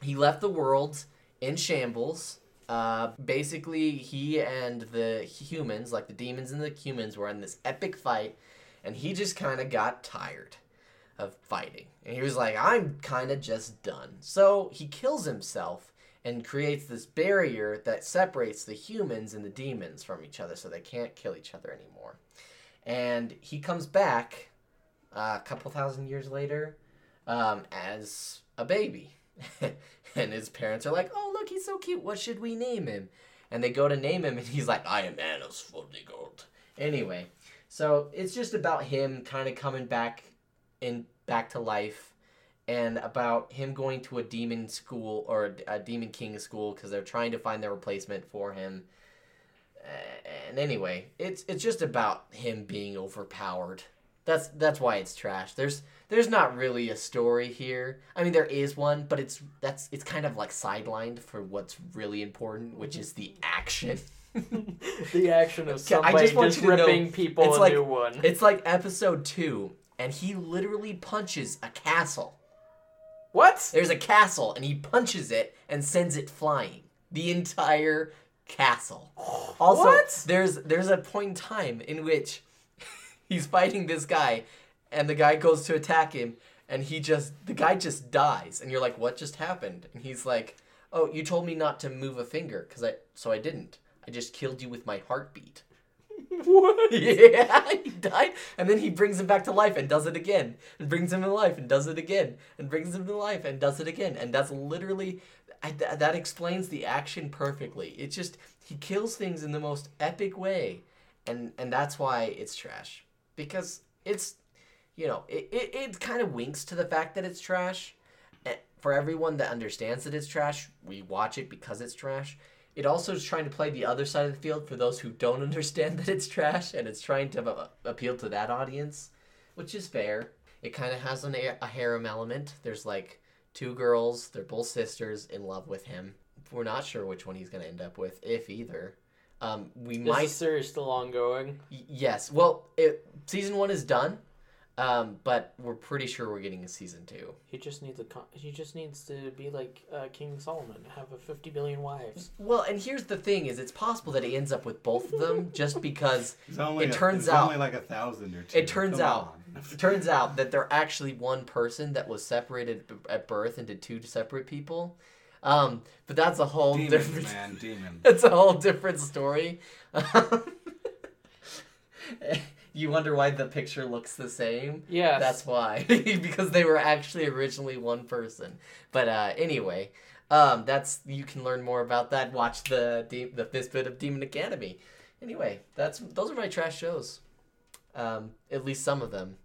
He left the world in shambles. Uh, basically, he and the humans, like the demons and the humans, were in this epic fight, and he just kind of got tired of fighting. And he was like, I'm kind of just done. So he kills himself and creates this barrier that separates the humans and the demons from each other so they can't kill each other anymore. And he comes back uh, a couple thousand years later um, as a baby. and his parents are like, oh, look, he's so cute. What should we name him? And they go to name him, and he's like, I am Anos Voldigod. Anyway, so it's just about him kind of coming back in back to life and about him going to a demon school or a, a demon king school because they're trying to find their replacement for him. And anyway, it's it's just about him being overpowered. That's that's why it's trash. There's there's not really a story here. I mean, there is one, but it's that's it's kind of like sidelined for what's really important, which mm-hmm. is the action. the action of Okay, I somebody just want just you to know, ripping people it's a like- new one. It's like episode two, and he literally punches a castle. What? There's a castle, and he punches it and sends it flying. The entire castle. Also, What? there's there's a point in time in which he's fighting this guy, and the guy goes to attack him, and he just the guy just dies, and you're like, what just happened? And he's like, oh, you told me not to move a finger, cause I so I didn't. I just killed you with my heartbeat. What? Yeah, he died, and then he brings him back to life and does it again, and brings him to life and does it again, and brings him to life and does it again, and that's literally I, th- that explains the action perfectly. It's just he kills things in the most epic way, and and that's why it's trash because it's you know it it, it kind of winks to the fact that it's trash. Eh, For everyone that understands that it's trash, we watch it because it's trash. It also is trying to play the other side of the field for those who don't understand that it's trash and it's trying to uh, appeal to that audience which is fair. It kind of has an, a harem element. There's like two girls they're both sisters in love with him. We're not sure which one he's going to end up with if either. Um, we Is might the series still ongoing? y- yes. Well it, season one is done um, but we're pretty sure we're getting a season two He just needs a. Con- he just needs to be like uh, King Solomon, have a fifty billion wives. well and here's the thing is it's possible that he ends up with both of them just because It a- turns it's out- only like a thousand or two. It turns Come out- It turns out that they're actually one person that was separated b- at birth into two separate people. Um, but that's a whole demons, different. man, demons. That's a whole different story. you wonder why the picture looks the same? Yeah. That's why, because they were actually originally one person. But uh, anyway, um, that's you can learn more about that. Watch the de- the fifth bit of Demon Academy. Anyway, that's those are my trash shows. Um, at least some of them.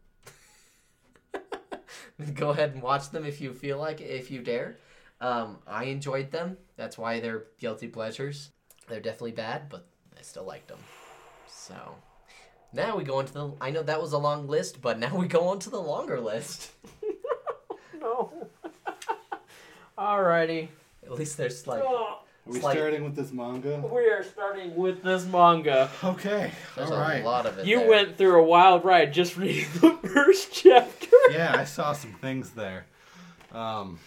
Go ahead and watch them if you feel like it, if you dare. Um, I enjoyed them. That's why they're guilty pleasures. They're definitely bad, but I still liked them. So now we go into the. I know that was a long list, but now we go on to the longer list. no. Alrighty. At least there's like Oh, Are we It's like- starting with this manga? we are starting with this manga. Okay. there's All a right. lot of it. You there. went through a wild ride just reading the first chapter. Yeah, I saw some things there. Um,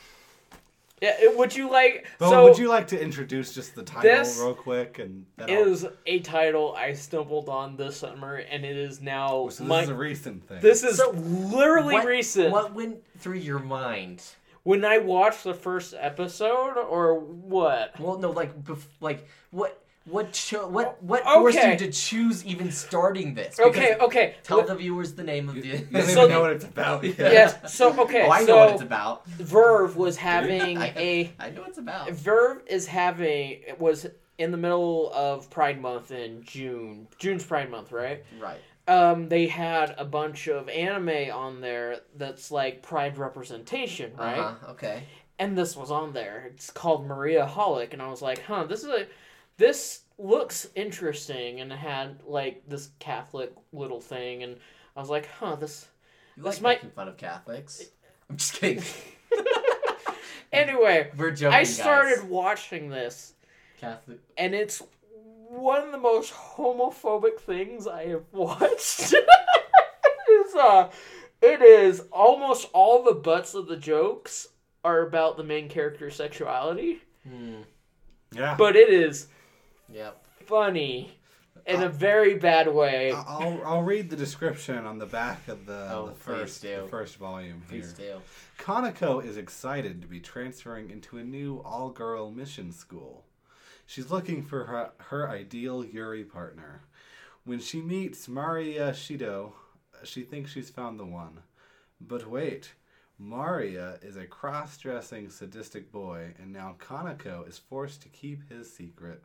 Yeah, would you like? but so would you like to introduce just the title this real quick and then I'll- is a title I stumbled on this summer, and it is now oh, so this my. is a recent thing. This is So, literally what, recent. What went through your mind? When I watched the first episode, or what? Well, no, like, bef- like what, what, cho- what, what forced you to choose even starting this? Because Okay, okay. Tell Wh- the viewers the name of the. you don't So- even know what it's about yet. Yes. So okay. oh, I so know what it's about. Verve was having I, a I know what it's about. Verve is having was in the middle of Pride Month in June. June's Pride Month, right? Right. Um, they had a bunch of anime on there that's like Pride representation, right? Uh-huh. Okay. and this was on there. It's called Maria Holic, and I was like, huh, this is a this looks interesting, and it had like this Catholic little thing, and I was like, huh, this. You This like might- making fun of Catholics? I'm just kidding. Anyway, We're joking. I guys. started watching this, Catholic. and it's one of the most homophobic things I have watched. it's uh, it is almost all the butts of the jokes are about the main character's sexuality, Hmm. Yeah. but it is Yep. funny in a uh, very bad way. I'll, I'll read the description on the back of the, Oh, the first the first volume here. Please do. Kanako is excited to be transferring into a new all girl mission school. She's looking for her, her ideal Yuri partner. When she meets Maria Shido, she thinks she's found the one. But wait, Maria is a cross dressing sadistic boy, and now Kanako is forced to keep his secret.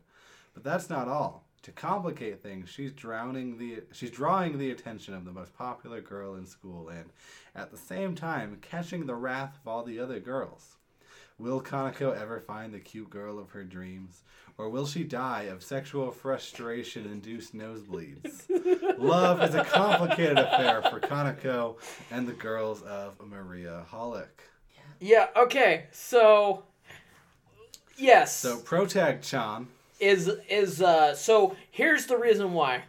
But that's not all. To complicate things, she's drowning the she's drawing the attention of the most popular girl in school and at the same time catching the wrath of all the other girls. Will Kanako ever find the cute girl of her dreams? Or will she die of sexual frustration induced nosebleeds? Love is a complicated affair for Kanako and the girls of Maria Holic. Yeah, okay. So yes. So Protag Chan, is is uh so here's the reason why.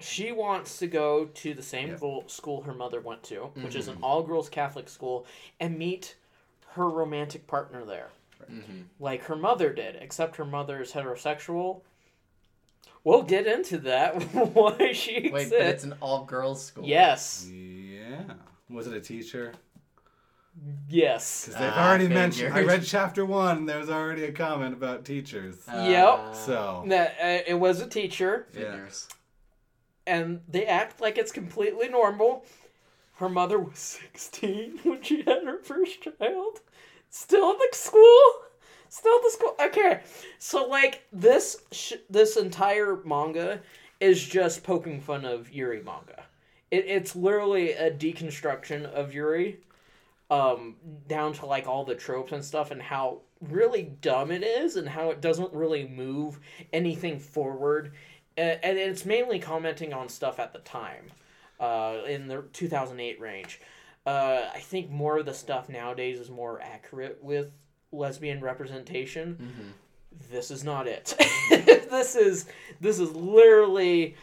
She wants to go to the same Yeah. go- school her mother went to, which is an Mm-hmm. all girls Catholic school, and meet her romantic partner there. Mm-hmm. Like her mother did, except her mother is heterosexual. We'll get into that. why she Wait, exists. but it's an all-girls school. Yes. yeah. Was it a teacher? Yes. Because they've Ah, already mentioned. I read chapter one. And there was already a comment about teachers. Yep. Uh, So That uh, it was a teacher. Figures. and they act like it's completely normal. Her mother was 16 when she had her first child. Still in the school? Still in the school? Okay. So, like, this sh- this entire manga is just poking fun of Yuri manga. It, it's literally a deconstruction of Yuri, um, down to, like, all the tropes and stuff and how really dumb it is and how it doesn't really move anything forward and, and it's mainly commenting on stuff at the time, uh, in the 2008 range. Uh, I think more of the stuff nowadays is more accurate with lesbian representation. Mm-hmm. This is not it. this is this is literally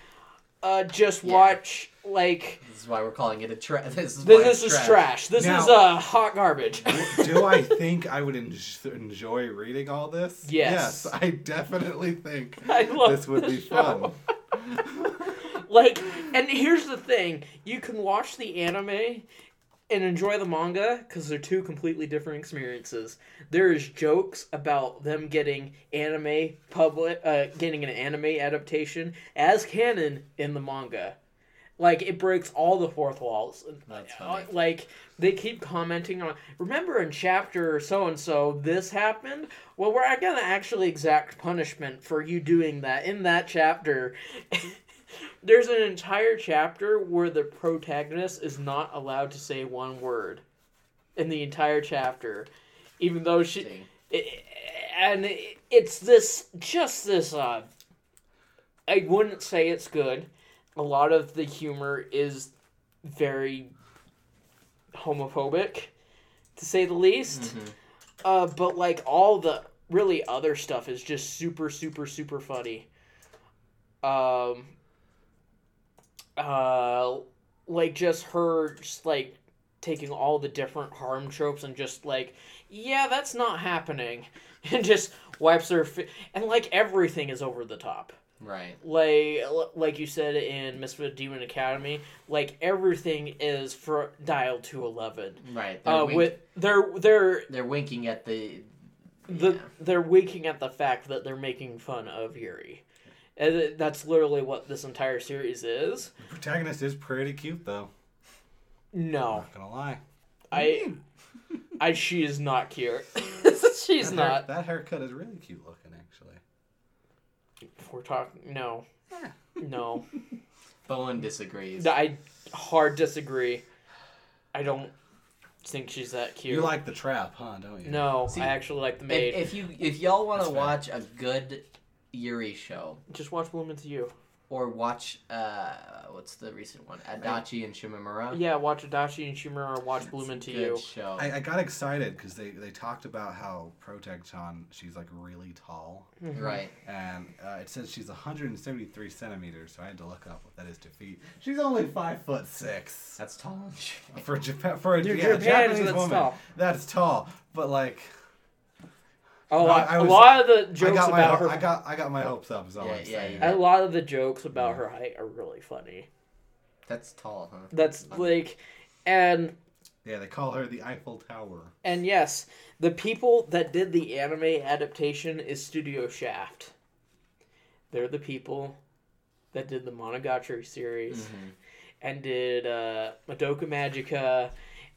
uh, just Yeah. watch like This is why we're calling it a tra- This is why this, it's is trash. This Now- is uh, hot garbage. do I think I would en- enjoy reading all this? Yes. Yes, I definitely think I love this would be show. fun. like and here's the thing you can watch the anime and enjoy the manga because they're two completely different experiences. There's jokes about them getting anime public uh, getting an anime adaptation as canon in the manga. Like it breaks all the fourth walls. That's Uh, funny. like they keep commenting on remember in chapter so and so this happened? Well we're gonna actually exact punishment for you doing that in that chapter there's an entire chapter where the protagonist is not allowed to say one word in the entire chapter even though she it, and it, it's this just this uh i wouldn't say it's good. A lot of the humor is very homophobic to say the least. Mhm. uh but like all the really other stuff is just super super super funny. Um uh like just her just like taking all the different harm tropes and just like yeah that's not happening and just wipes her fi- and like everything is over the top Right. like like you said in Misfit Demon Academy, like everything is for dialed to eleven. Right. They're, Uh, wink- with they're they're they're winking at the. the yeah. they're winking at the fact that they're making fun of Yuri, and that's literally what this entire series is. The protagonist is pretty cute, though. No, Not gonna lie. I, I she is not cute. She's that hair- not. that haircut is really cute looking, actually. If we're talking, no, Yeah. no, Bowen disagrees. I hard disagree. I don't think she's that cute. You like the trap, huh? Don't you? No, See, I actually like the If, maid. if you if y'all want to That's fair. watch a good Yuri show Just watch Bloom into You. or watch uh what's the recent one Adachi and Shimamura. Yeah, watch Adachi and Shimura or watch It's Bloom a into good You. Show. I, I got excited because they, they talked about how Protecton, she's like really tall. Mhm. Right. And uh, it says she's 173 centimeters, so I had to look up what that is to feet. She's only five foot six That's tall. for Japan. For a yeah, Japan, Japanese that's woman, tall. that's tall. But like, Oh, No, I- I a was- lot of the jokes got my about ho- her. I got I got my hopes up. Is all Yeah, I'm yeah, saying. yeah. a lot of the jokes about her height are really funny. That's tall, huh? That's like, and Yeah, they call her the Eiffel Tower. and yes, the people that did the anime adaptation is Studio Shaft. They're the people that did the Monogatari series Mhm. and did uh, Madoka Magica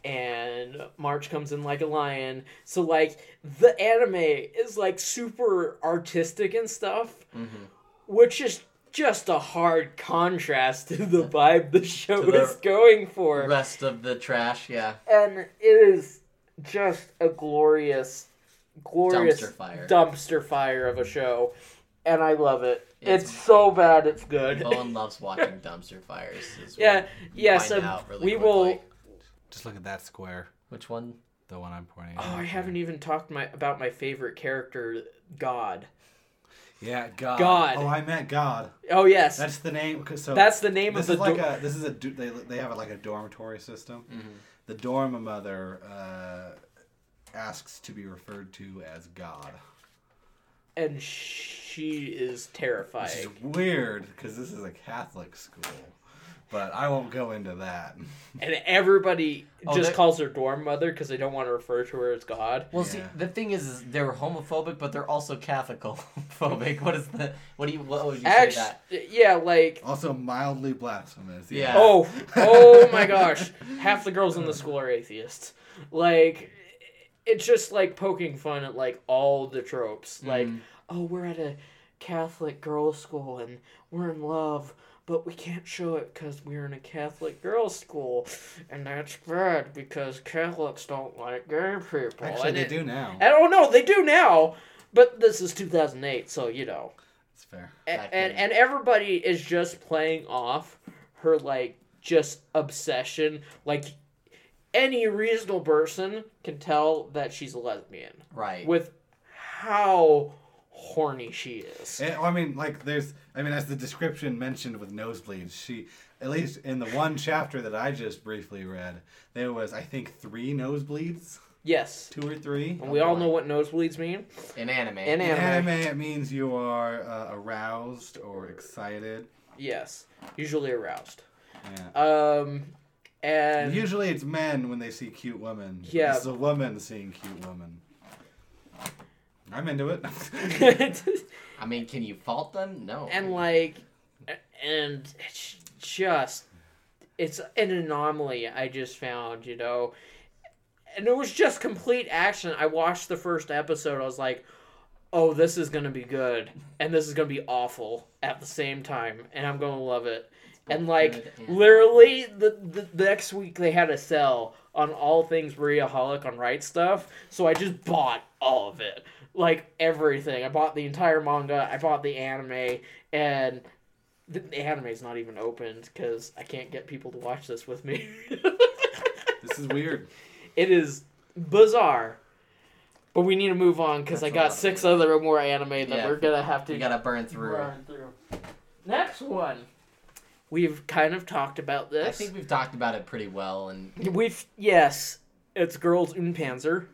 and March Comes In Like a Lion. So like the anime is like super artistic and stuff, Mhm. which is just a hard contrast to the vibe the show the is going for. Rest of the trash, yeah. And it is just a glorious, glorious Dumpster fire. dumpster fire of a show. And I love it. It's, It's- so bad, it's good. Bowen loves watching dumpster fires. Yeah, what you yes, find um, really we quickly. will. Just look at that square, Which one? the one I'm pointing. Oh, at. I haven't even talked my about my favorite character, God. Yeah, God. God. Oh, I meant God. Oh yes, that's, That's the name. 'cause So that's the name this of is the. like do- a this is a they they have like a dormitory system. Mhm. The dorm mother uh, asks to be referred to as God. and she is Which is weird because this is a Catholic school, but I won't go into that. And everybody Oh, just they- calls her dorm mother because they don't want to refer to her as God. Well, see, the thing is, is they're homophobic, but they're also Catholic-phobic. what is the? What do you? What would you say that? yeah, like Also mildly blasphemous. Yeah. oh, oh my gosh, half the girls in the school are atheists. Like, it's just like poking fun at like all the tropes. Like, Mhm. oh, we're at a Catholic girls' school and we're in love, but we can't show it because we're in a Catholic girls' school, and that's bad because Catholics don't like gay people. Actually, and they it- do now. I don't know, they do now, but this is 2008, so you know. It's fair. And and everybody is just playing off her like just obsession like any reasonable person can tell that she's a lesbian Right. with how horny she is well, I mean, like, there's, I mean, as the description mentioned with nosebleeds, she, at least in the one chapter that I just briefly read, there was, I think, three nosebleeds, yes two or three. and we all know what nosebleeds mean In anime. In In anime. anime, it means you are uh, aroused or excited. yes usually aroused Yeah. um and Usually it's men when they see cute women. Yeah. This is a woman seeing cute women. I'm into it. I mean, can you fault them? No. and like and it's just it's an anomaly i just found you know? And it was just complete action. I watched the first episode. I was like oh this is gonna be good. And this is gonna be awful at the same time. And i'm gonna love it. And like and- literally the, the, the next week they had a sale on all things Mariaholic on Right Stuf. So i just bought all of it like everything i bought the entire manga i bought the anime and the, the anime is not even opened because i can't get people to watch this with me this is weird. it is bizarre but we need to move on because That's i a lot got six weird. other more anime that Yeah. we're gonna have to we gotta burn through. run through next one we've kind of talked about this I think we've talked about it pretty well, and We've yes, it's girls in Panzer.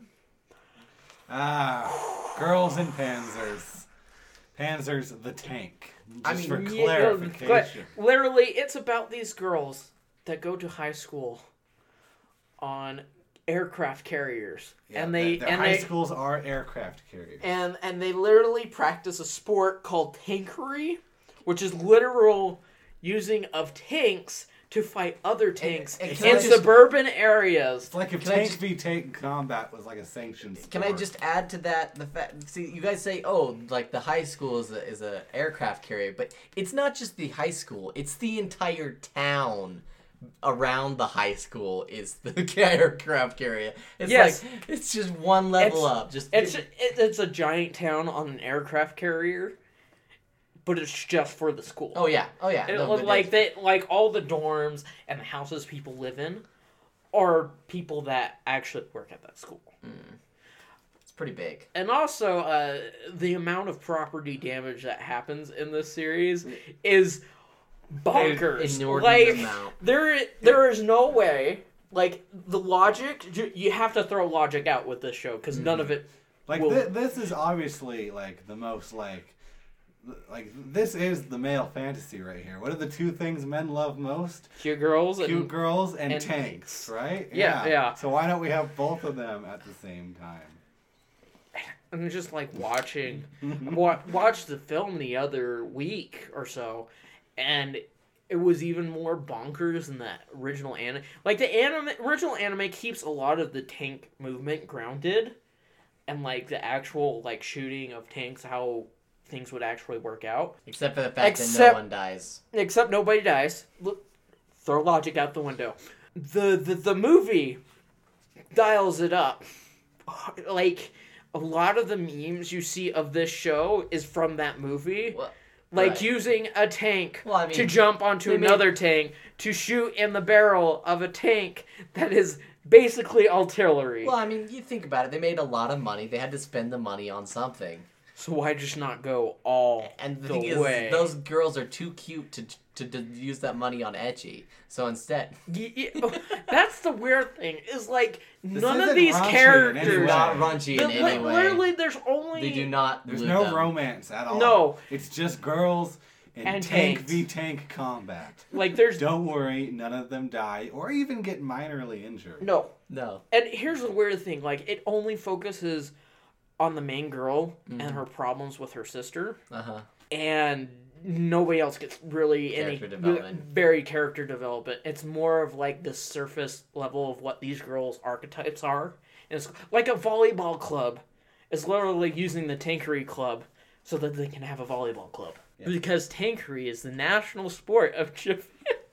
Ah, girls in Panzers. Panzers the tank. Just I mean, for Yeah, clarification. but literally, it's about these girls that go to high school on aircraft carriers, Yeah, and they their and high they schools are aircraft carriers. and and they literally practice a sport called tankery, which is literal using of tanks to fight other tanks and in can I just- suburban areas. It's like if Can I tank just- v tank combat was like a sanctioned sport. Can I just add to that the fact? See, you guys say, "Oh, like the high school is a is a aircraft carrier," but it's not just the high school; it's the entire town around the high school is the aircraft carrier. It's Yes. like it's just one level It's- up. Just It's it, it's a giant town on an aircraft carrier, but it's just for the school. oh yeah, oh yeah. It No, look like it's- they like all the dorms and the houses people live in are people that actually work at that school. it's pretty big. And also, uh, the amount of property damage that happens in this series is bonkers. Inordinate Like amount. there, there is no way. Like the logic, you have to throw logic out with this show because none of it. Like Well- thi- this is obviously like the most like like this is the male fantasy right here. What are the two things men love most? Cute girls and Cute girls and, and tanks, right? Yeah, yeah. So why don't we have both of them at the same time? I'm just like watching, mm-hmm. wa- watched the film the other week or so, and it was even more bonkers than that original anime. Like the anime, original anime keeps a lot of the tank movement grounded, and like the actual like shooting of tanks, how things would actually work out. Except for the fact that no one dies. Except nobody dies. Look, throw logic out the window. The the the movie dials it up. Like a lot of the memes you see of this show is from that movie. Well, like right. using a tank Well, I to jump onto made- another tank to shoot in the barrel of a tank that is basically artillery. Well, I mean, you think about it. They made a lot of money. They had to spend the money on something. So why just not go all And the, the thing way? is, those girls are too cute to, to to use that money on ecchi. So instead, Y- y- oh, That's the weird thing. Is like none of these raunchy in characters. way. not raunchy in any way. Literally, there's only They do not. There's no them. romance at all. No. It's just girls and, And tank tanks. v tank combat. like there's Don't worry, none of them die or even get minorly injured. no. No. And here's the weird thing: like it only focuses on the main girl and her problems with her sister, Uh huh. and nobody else gets really any Character development. very character development. It's more of like the surface level of what these girls' archetypes are. And it's like a volleyball club is literally using the tankery club so that they can have a volleyball club. Yeah. Because tankery is the national sport of Japan.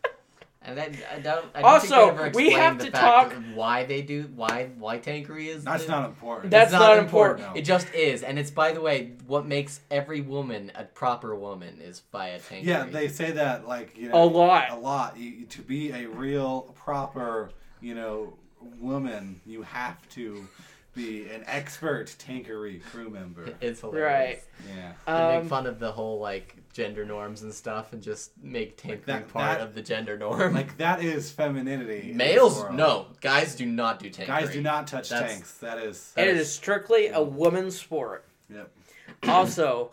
And then I don't. I don't Also, think they ever we have the to fact talk- why they do why why tankery is. That's the- not important. That's It's not important. No. It just is, and it's by the way what makes every woman a proper woman is by a tankery. yeah, they say that like you know, A lot. a lot. You, to be a real proper, you know, woman, you have to be an expert tankery crew member. It's hilarious. Right. Yeah. They Um, make fun of the whole like gender norms and stuff, and just make tankery that- part that- of the gender norm. Like that is femininity. Males, no. Guys do not do tankery. Guys do not touch That's- tanks. That is. it is strictly a woman's sport. Yep. also,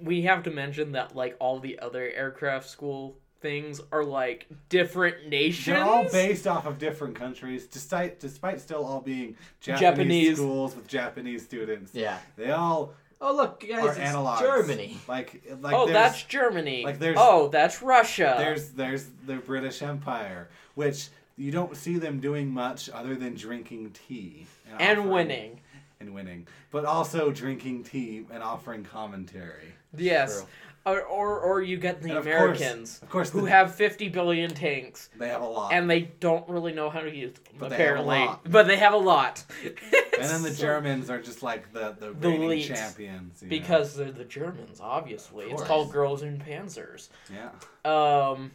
we have to mention that like all the other aircraft school things are like different nations. They're all based off of different countries, despite despite still all being Japanese, Japanese. schools with Japanese students. Yeah. They all Oh look, guys, it's analogs. Germany. Like like oh, that's Germany. like, there's- oh, that's Russia. there's there's the British Empire, which you don't see them doing much other than drinking tea and offering- winning. and winning, but also drinking tea and offering commentary. Yes. True. Or, or or you get the And of course- Americans Of course, who the- have 50 billion tanks they have a lot, and they don't really know how to use them But they have a apparently. lot. But they have a lot. and then the So- Germans are just like the the, The reigning elites. champions. you know? because they're the Germans, obviously. Of It's course. called Girls in Panzers. yeah, Um,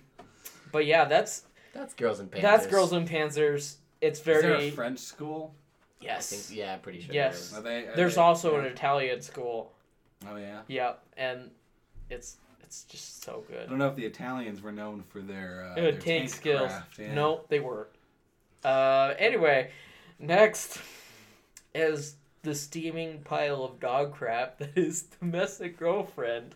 but yeah, that's That's girls and panthers. that's Girls in Panzers. It's is there very a French school? I yes. think, yeah, I'm pretty sure. Yes. there Are they, are There's they- also yeah. an Italian school. Oh yeah. Yep, and it's it's just so good. I don't know if the Italians were known for their, uh, their tank, tank skills. craft, yeah. No, they weren't. Uh, anyway, next is the steaming pile of dog crap that is domestic girlfriend.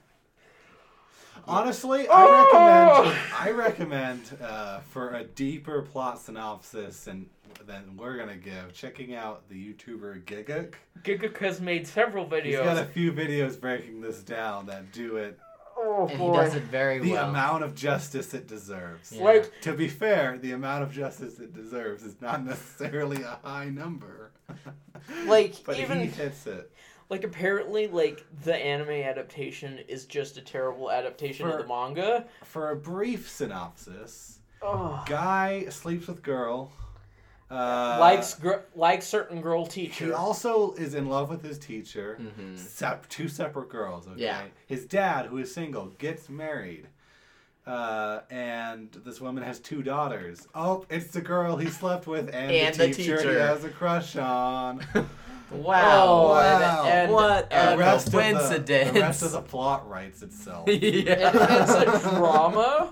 Honestly, Oh! I recommend I recommend uh, for a deeper plot synopsis and than we're gonna give checking out the YouTuber Gigguk. Gigguk has made several videos. He's got a few videos breaking this down that do it Oh and boy. he does it very The well. amount of justice it deserves. Yeah. Like To be fair, the amount of justice it deserves is not necessarily a high number. Like, but even- he hits it. like apparently like the anime adaptation is just a terrible adaptation For- of the manga. For a brief synopsis, Oh. guy sleeps with girl. Uh, likes gr- likes certain girl teachers. He also is in love with his teacher. Mhm. Sep- two separate girls. Okay. Yeah. His dad, who is single, gets married. Uh, and this woman has two daughters. Oh, it's the girl he slept with and, And the, the teacher, he has a crush on. Wow. Oh, Wow. and, and, What the a rest coincidence. Of the, the rest of the plot writes itself. yeah. and it's a drama,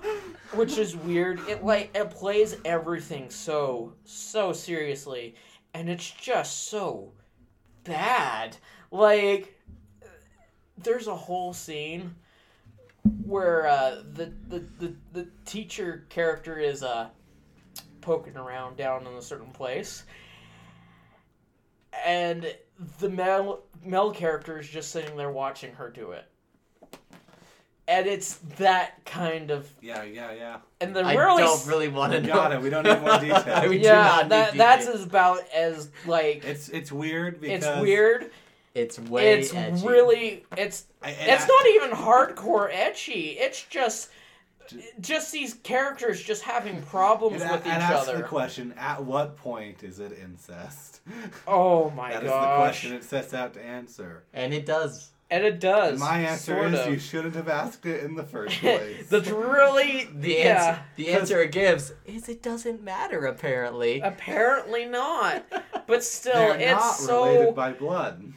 which is weird. It like it plays everything so so seriously, and it's just so bad. Like, there's a whole scene where uh, the, the the the teacher character is uh poking around down in a certain place. And the male male character is just sitting there watching her do it and it's that kind of Yeah, yeah, yeah. and the I really don't really want to know. Got it. We don't need more detail. We do yeah not need that that's details. as about as like It's it's weird because it's weird It's way it's edgy. really it's I, and it's I- not even hardcore ecchi it's just just these characters just having problems It, with it each asks other the question: At what point is it incest? oh my god. That is the question it sets out to answer. and it does. and it does And my answer sort is of. you shouldn't have asked it in the first place. that's really The yeah answer the answer it gives is it doesn't matter apparently. apparently not but still They're it's not so related by blood.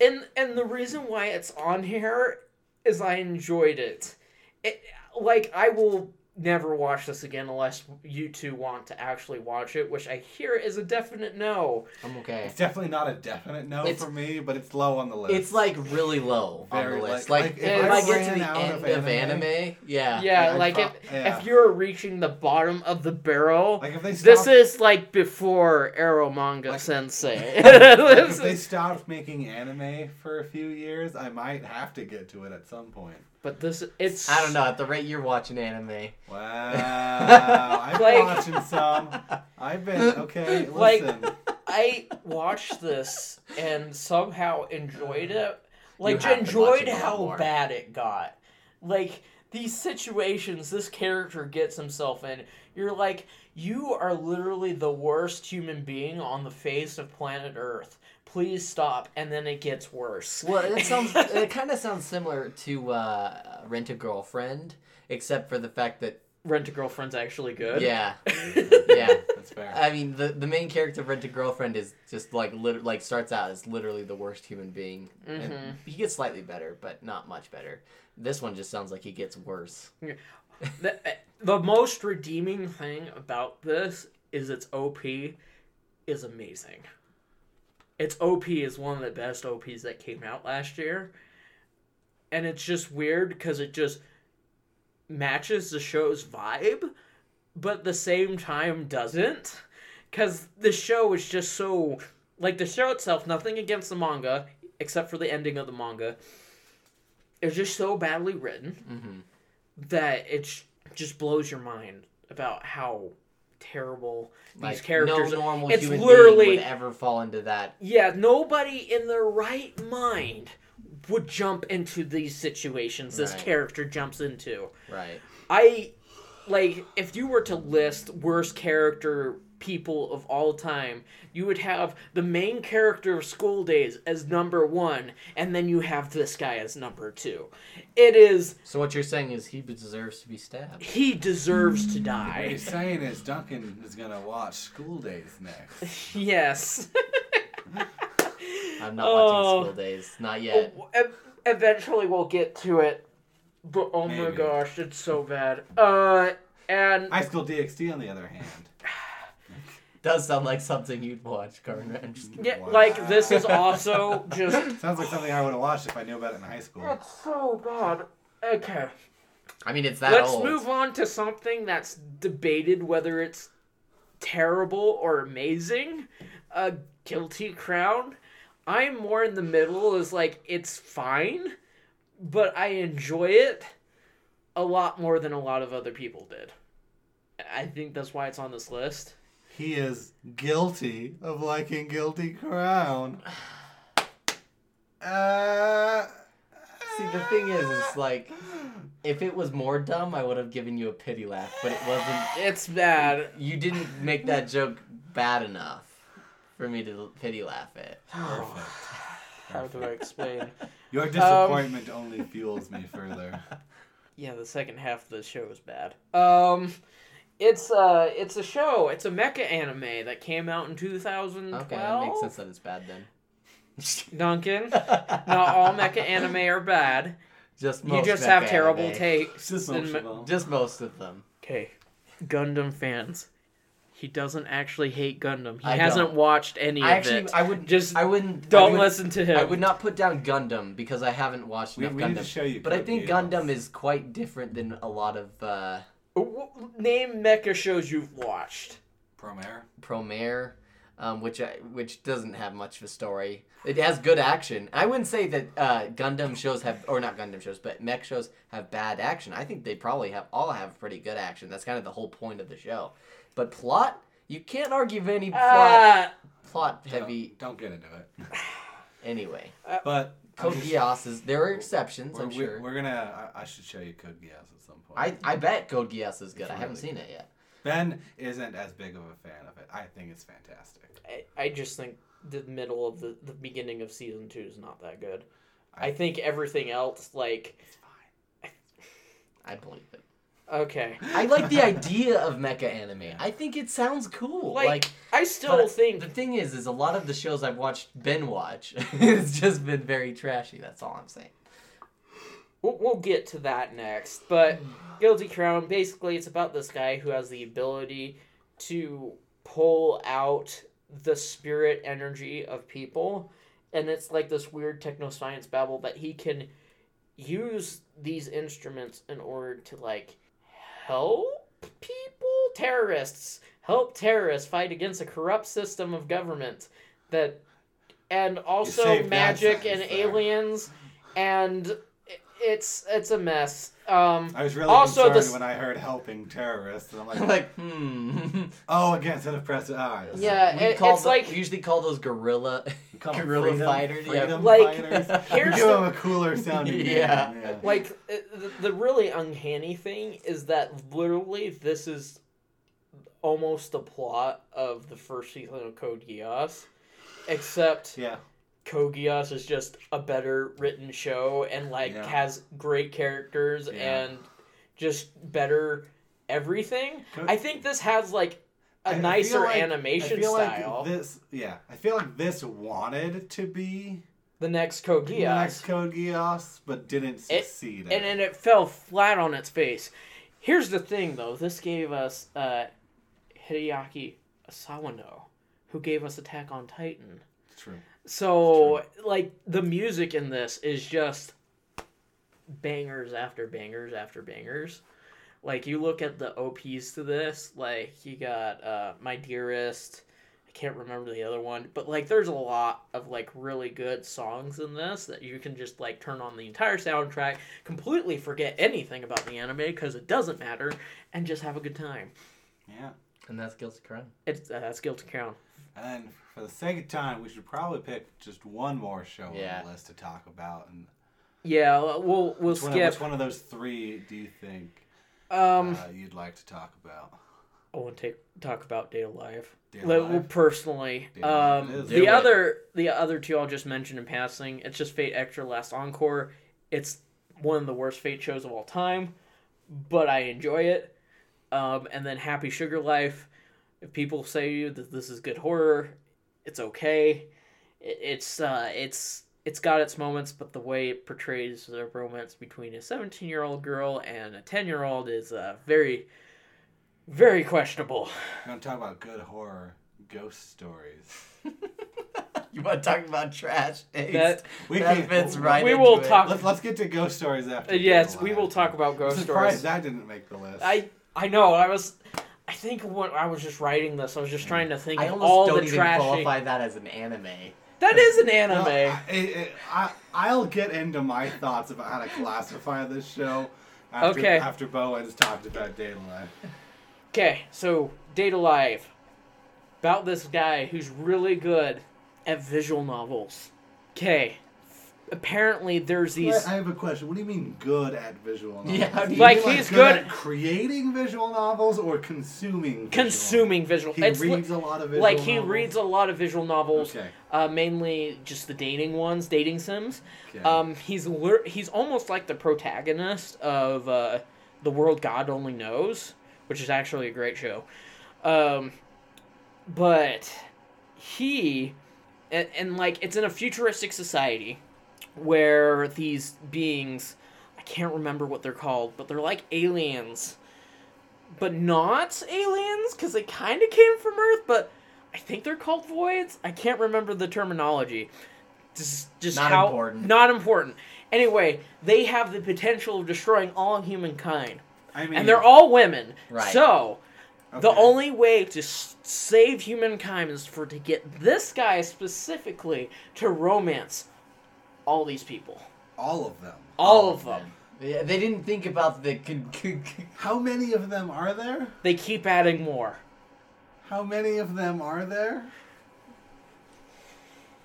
and and the reason why it's on here is I enjoyed it. It like I will never watch this again unless you two want to actually watch it, which I hear is a definite no. I'm okay. It's definitely not a definite no It's- for me, but it's low on the list. It's like really low on Very, the list. like- Like, like, if if, I I get to the end of of anime- anime, yeah. Yeah, I like pro- if yeah. if you're reaching the bottom of the barrel, like if they this is like before Eromanga Like- Sensei. like if they is- stopped making anime for a few years, I might have to get to it at some point. But this it's I don't know. At the rate you're watching anime, Wow, I'm Like- watching some. I've been okay. Like- Listen, I watched this and somehow enjoyed it. Like enjoyed watching a lot how more. bad it got. Like these situations this character gets himself in, you're like, you are literally the worst human being on the face of planet Earth. Please stop. And then it gets worse. well, it sounds it kind of sounds similar to uh, Rent a Girlfriend, except for the fact that Rent a Girlfriend's actually good. yeah, yeah. that's fair. I mean, the the main character of Rent a Girlfriend is just like lit- like starts out as literally the worst human being. Mhm. And he gets slightly better, but not much better. This one just sounds like he gets worse. the, the most redeeming thing about this is its OP is amazing. Its OP is one of the best OPs that came out last year. And it's just weird because it just matches the show's vibe, but at the same time doesn't. Because the show is just so. Like, the show itself, nothing against the manga, except for the ending of the manga. It's just so badly written Mm-hmm. that it just blows your mind about how terrible these characters no normal it's human literally- being would ever fall into that. yeah nobody in their right mind would jump into these situations this Right. character jumps into Right. i like if you were to list worst character people of all time you would have the main character of school days as number one and then you have this guy as number two it is So what you're saying is he deserves to be stabbed. he deserves to die. What die he's saying is Duncan is gonna watch School Days next. Yes. I'm not Oh. watching School Days. Not yet. Oh, Eventually we'll get to it. But oh my gosh, it's so bad. Uh and High School DxD, on the other hand, Does sound like something you'd watch, Gardner. I'm just- yeah, Wow. like this is also just sounds like something I would have watched if I knew about it in high school. it's so bad. Okay. I mean, it's that Let's old. move on to something that's debated whether it's terrible or amazing. A guilty crown. I'm more in the middle as like it's fine, but I enjoy it. a lot more than a lot of other people did. I think that's why it's on this list. He is guilty of liking Guilty Crown. Uh, See, the thing is, it's like if it was more dumb, I would have given you a pity laugh, but it wasn't. It's bad. You didn't make that joke bad enough for me to pity laugh it. perfect. How do I explain? Your disappointment only fuels me further. Yeah, the second half of the show is bad. Um, it's uh, it's a show. It's a mecha anime that came out in 2012. Okay, that makes sense that it's bad then. Duncan, not all mecha anime are bad. Just You just mecha have terrible anime. takes. Just most me- of them. Just most of them. Okay, Gundam fans. He doesn't actually hate Gundam. He I hasn't don't. watched any I of actually, it. I would Just I wouldn't. Don't I would, listen to him. I would not put down Gundam because I haven't watched We, enough we need to Gundam. show you. But I think Gundam is quite different than a lot of uh, W- w- Name mecha shows you've watched. Promare. Promare, um, which I, which doesn't have much of a story. It has good action. I wouldn't say that uh, Gundam shows have, or not Gundam shows, but mech shows have bad action. I think they probably have all have pretty good action. That's kind of the whole point of the show. But plot, you can't argue of any plot Ah, plot heavy. Don't, don't get into it. Anyway, But I'm Code just- Geass is there are exceptions. We're, I'm we're- we're gonna. I, I should show you Code Geass at some point. I, I bet Code Geass is good. It's I haven't really seen it yet. Ben isn't as big of a fan of it. I think it's fantastic. I, I just think the middle of the, the beginning of season two is not that good. I- I think everything else, like, It's fine. I believe it. okay. I like the idea of mecha anime. I think it sounds cool. Like, like I still think The thing is, is a lot of the shows I've watched Ben watch, it's just been very trashy. That's all I'm saying. we'll, we'll get to that next. But Guilty Crown, basically, it's about this guy who has the ability to pull out the spirit energy of people. And it's like this weird techno science babble that he can use these instruments in order to, like, help people? Terrorists. Help terrorists fight against a corrupt system of government that. And also magic and there. aliens and it's it's a mess. Um, I was really Also, concerned this- when I heard helping terrorists, and I'm like, like, hmm. oh, again, instead of press ah, yes. Yeah, it- call it's the- like- we usually call those guerrilla We call 'em guerrilla freedom- fighters. freedom Like, fighters. here's we give the- them a cooler sounding name. Yeah. yeah. like the, the really uncanny thing is that literally this is almost the plot of the first season of Code Geass, except Yeah. Geass is just a better written show and like Yeah. has great characters Yeah. and just better everything. I think this has like a I- nicer like- animation I feel style. Like this, yeah, I feel like this wanted to be the next Code the next Code Geass, but didn't It- succeed. and then it. it fell flat on its face. Here's the thing, though. This gave us uh, Hideaki Asawano, who gave us Attack on Titan. True. So, like, the music in this is just bangers after bangers after bangers. Like, you look at the OPs to this, like, you got uh, My Dearest. I can't remember the other one, but, like, there's a lot of, like, really good songs in this that you can just, like, turn on the entire soundtrack, completely forget anything about the anime because it doesn't matter, and just have a good time. Yeah. and that's Guilty Crown. It's, uh, that's Guilty Crown. And for the sake of time, we should probably pick just one more show Yeah. on the list to talk about. And Yeah, we'll we'll which, one, skip. which one of those three do you think Um, uh, you'd like to talk about? I want to take, talk about Date A Live. Data Like, Live? well, personally, Date A Live um, the Do it. other the other two I'll just mention in passing. It's just Fate Extra Last Encore. It's one of the worst Fate shows of all time, but I enjoy it. Um, and then Happy Sugar Life. If people say that this is good horror, it's okay. It, it's uh, it's it's got its moments, but the way it portrays the romance between a 17 year old girl and a 10 year old is uh, very, very questionable. We're going to talk about good horror ghost stories. You want to talk about trash taste? That- We that can- fits right. we will it. talk- Let's, let's get to ghost stories after. Uh, yes, we will talk about I'm ghost surprised stories. that didn't make the list. I I know. I was. I think when I was just writing this, I was just trying to think I of almost all don't the even trashy. qualify that as an anime. That is an No, anime. I, I, I, I'll get into my thoughts about how to classify this show, After, Okay. After Bo has talked about Data Life. Okay, so Date A Live. About this guy who's really good at visual novels. Okay. Apparently there's these I have a question. What do you mean good at visual novels? Yeah, how do Do you- Like, mean, he's good, good- at creating visual novels or consuming visual consuming visual. novels? it's He li- reads a lot of visual like he reads a lot of visual novels, Okay. uh, mainly just the dating ones, dating sims. okay. Um, he's lir- he's almost like the protagonist of uh, the world God only knows, which is actually a great show. Um, but he and, and like it's in a futuristic society where these beings I can't remember what they're called, but they're like aliens. But not aliens cuz they kind of came from Earth, but I think they're called voids. I can't remember the terminology. Just just Not how important. not important. Anyway, they have the potential of destroying all humankind. I mean, And they're all women. Right. So, the only way to s- save humankind is for to get this guy specifically to romance all these people. all of them. All of them. Yeah, they didn't think about the. con- con- con- How many of them are there? They keep adding more. How many of them are there?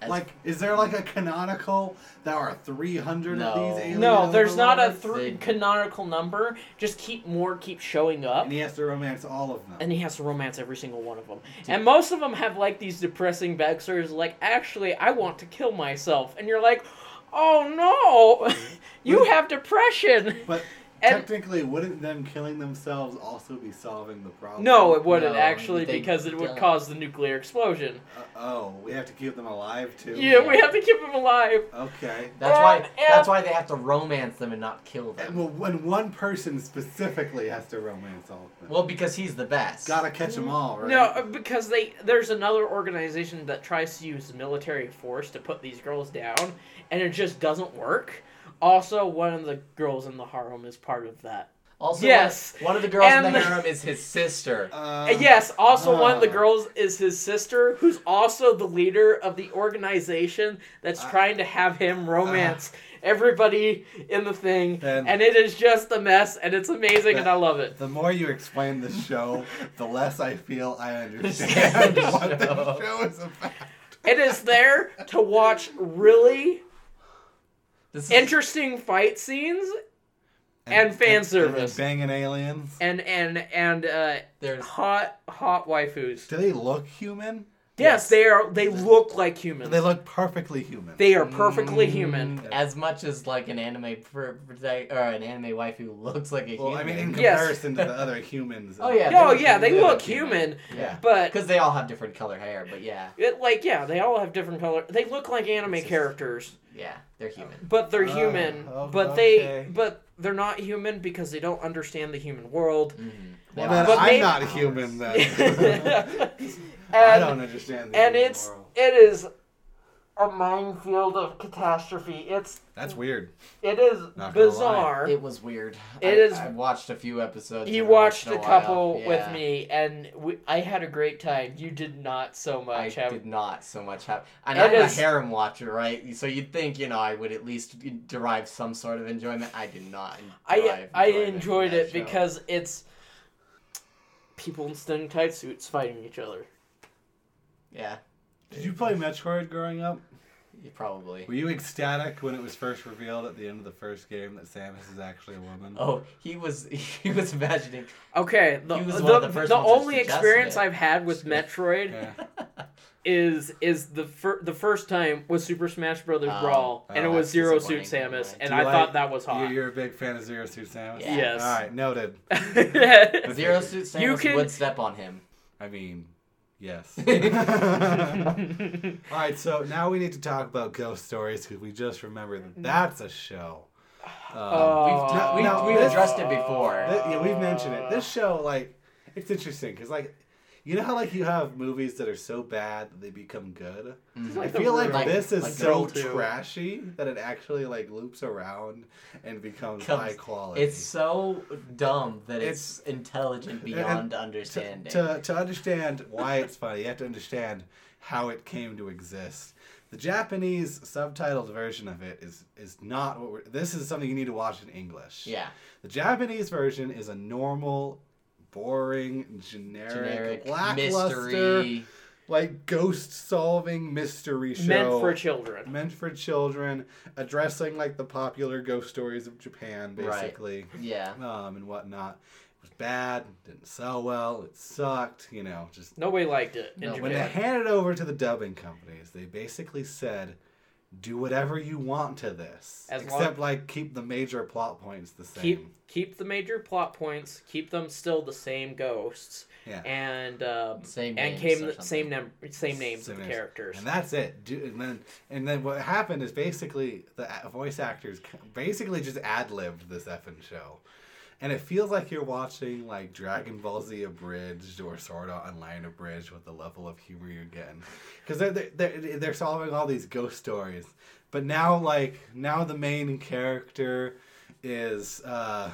As- Like, is there like a canonical? There are three hundred No. of these aliens. No, there's not a three They- canonical number. Just keep more keep showing up. And he has to romance all of them. and he has to romance every single one of them. And most of them have like these depressing backstories, like actually I want to kill myself, and you're like, oh no, you have depression. but And- technically, wouldn't them killing themselves also be solving the problem? No, it wouldn't No, actually they because it would don't. cause the nuclear explosion. Uh, oh, we have to keep them alive too. Yeah, we have to keep him alive. Okay. That's why. And- That's why they have to romance them and not kill And them. well, when one person specifically has to romance all of them, Well, because he's the best. gotta catch them all, right? No, uh, because they there's another organization that tries to use military force to put these girls down, and it just doesn't work. Also, one of the girls in the harem is part of that. Also, Yes. One, one of the girls in And the the- harem is his sister. Uh, Uh, yes, also one of the uh. girls is his sister, who's also the leader of the organization that's Uh. trying to have him romance everybody in the thing, Then- and it is just a mess, and it's amazing, and I love it. The more you explain the show, the less I feel I understand The what the show. show is about. It is there to watch really This is interesting fight scenes And fan and service. banging aliens. and and and uh, there's hot hot waifus. Do they look human? Yes, they are. They look like humans. They look perfectly human. They are perfectly human. Mm, as much as like an anime per, prota- or an anime waifu looks like a well, I mean, in Yes. comparison to the other humans. Oh, yeah, Oh yeah, they they look look human, yeah, but because they all have different color hair. But yeah, it, like yeah, they all have different color. They look like anime just- characters, yeah, they're human. but they're Uh, human. oh, but okay. they but they're not human because they don't understand the human world. Mm-hmm. Well, then But I'm they- not human then. and I don't understand the and human it's world. it is a minefield of catastrophe. It's That's weird. it is Not bizarre. It was weird. It I, is- I watched a few episodes. You watched once a couple Yeah. with me, and we, I had a great time. You did not so I much. have, I did not so much have, and I'm is- a harem watcher, right? So you'd think, you know, I would at least derive some sort of enjoyment. I did not. I derive I enjoyment enjoyed it show. because it's people in stunning tight suits fighting each other. yeah, Did you play Metroid growing up? you probably. Were you ecstatic when it was first revealed at the end of the first game that Samus is actually a woman? Oh, he was he was imagining. Okay, the He was the, the the, first ones only experience it. I've had with Metroid Yeah. is is the fir- the first time was Super Smash Brothers Oh. Brawl, and Oh, it was Zero Suit disappointing. Samus, and I like- thought that was You're, hot. you're a big fan of Zero Suit Samus? Yeah. Yes. All right, noted. Zero Suit Samus You can- would step on him. I mean, yes. All right, so now we need to talk about ghost stories because we just remembered that that's a show. Um, Oh. We've, No, we've, no, we've this- addressed it before. Th- yeah, we've mentioned it. This show, like, it's interesting because, like, you know how like you have movies that are so bad that they become good. Mhm. like I feel like Like- this is like so trashy that it actually like loops around and becomes Comes- high quality. It's so dumb that it's, It's- intelligent and- beyond to, understanding. to to understand why it's funny, you have to understand how it came to exist. The Japanese subtitled version of it is is not what we're. This is something you need to watch in English. yeah, The Japanese version is a normal, boring, generic, generic lackluster, mystery. like ghost solving mystery show Meant for children. meant for children, addressing like the popular ghost stories of Japan, Right. basically, Yeah, um, and whatnot. It was bad, didn't sell well, it sucked, you know, just Nobody liked it in No, when they handed it over to the dubbing companies, they basically said, "Do whatever you want to this, As long- except like keep the major plot points the same." Keep keep the major plot points. Keep them still the same ghosts, yeah, and uh, same and names came the same num- same names Same of names. characters. and that's it. Do, and then and then what happened is basically the voice actors basically just ad libbed this effing show. And it feels like you're watching like Dragon Ball Z abridged or Sword Art Online abridged with the level of humor you're getting, because they're, they're they're they're solving all these ghost stories, but now like now the main character is uh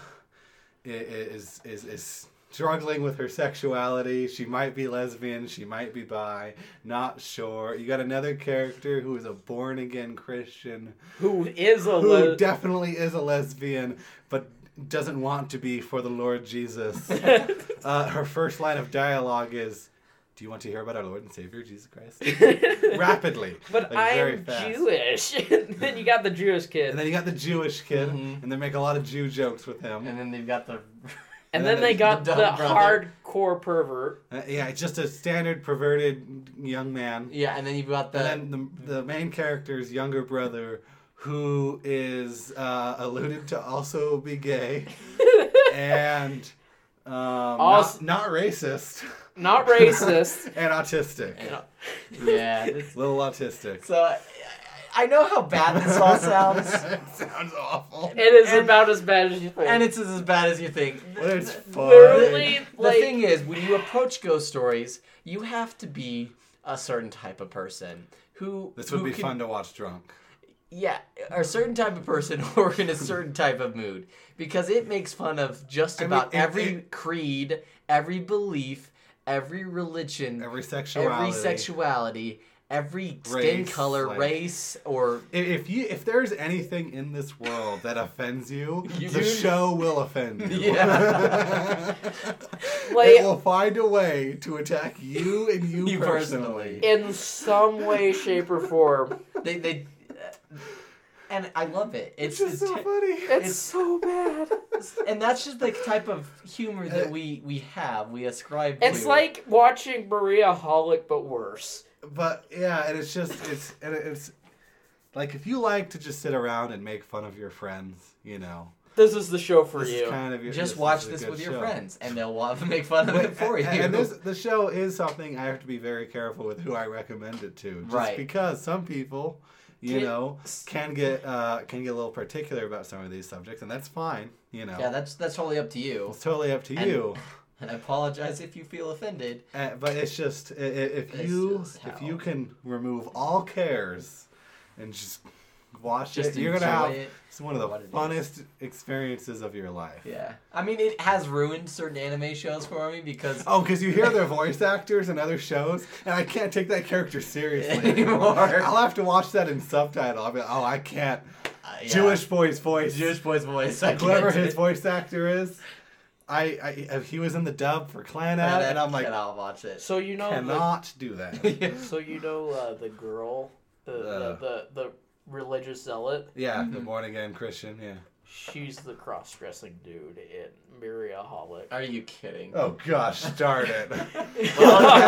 is is is struggling with her sexuality. She might be lesbian, she might be bi, not sure. You got another character who is a born again Christian Who is a who le- definitely is a lesbian, but doesn't want to be for the Lord Jesus. uh, her first line of dialogue is, "Do you want to hear about our Lord and Savior Jesus Christ?" Rapidly, But like, I'm. Jewish. and then you got the Jewish kid. And then you got the Jewish kid, Mhm. and they make a lot of Jew jokes with him. and then they've got the. and and then then they got the, dumb brother. hardcore pervert. Uh, yeah, just a standard perverted young man. Yeah, and then you've got the. and then the, the main character's younger brother, who is uh, alluded to also be gay, and um, Also- not, not racist, Not racist. and autistic. Yeah. yeah. This, Little autistic. so I, I know how bad this all sounds, it sounds awful. It is And- about as bad as you think. and it's as bad as you think. But it's fun. literally The thing is, when you approach ghost stories, you have to be a certain type of person who. This would who be can- fun to watch drunk. Yeah, a certain type of person or in a certain type of mood because it makes fun of just I mean, about it- every it- creed, every belief, every religion, Every sexuality. every sexuality, every skin color, like- race, or If if you if there's anything in this world that offends you, You the do- show will offend you. Yeah. Like- it will find a way to attack you and you, You personally. personally. in some way, shape, or form. they they. And I love it. It's It's, just so it's- funny. It's, It's- so bad. and that's just the type of humor that uh, we we have. We ascribe. To It's to. like watching Maria Holic, but worse. But yeah, and it's just it's and it's like if you like to just sit around and make fun of your friends, you know, This is the show for this you. is kind of your, just this watch is this with your show. friends, and they'll want to make fun of But- it for you. and, and this the show is something I have to be very careful with who I recommend it to, just Right. because some people, you know, can get uh, can get a little particular about some of these subjects, and that's fine. You know, yeah, that's that's totally up to you. it's totally up to And- you. And I apologize if you feel offended. Uh, but it's just i- i- if It's you just if you can remove all cares and just watch Just it, you're gonna enjoy have it it's one of the for what funnest experiences of your life. Yeah, I mean, it has ruined certain anime shows for me because Oh, because you hear their voice actors in other shows, and I can't take that character seriously Anymore. I'll have to watch that in subtitle. I'll be, oh, I can't. uh, yeah. Jewish boy's voice. Jewish boy's voice. I Whoever his voice actor is, I, I if he was in the dub for Clannad, and I'm like, cannot watch it. So you know, cannot do that. the, so you know uh, the girl, the, Uh. the the the religious zealot. Yeah, the Mhm. born again Christian. Yeah. She's the cross-dressing dude in Maria Holic. Are you kidding? Oh gosh, start it.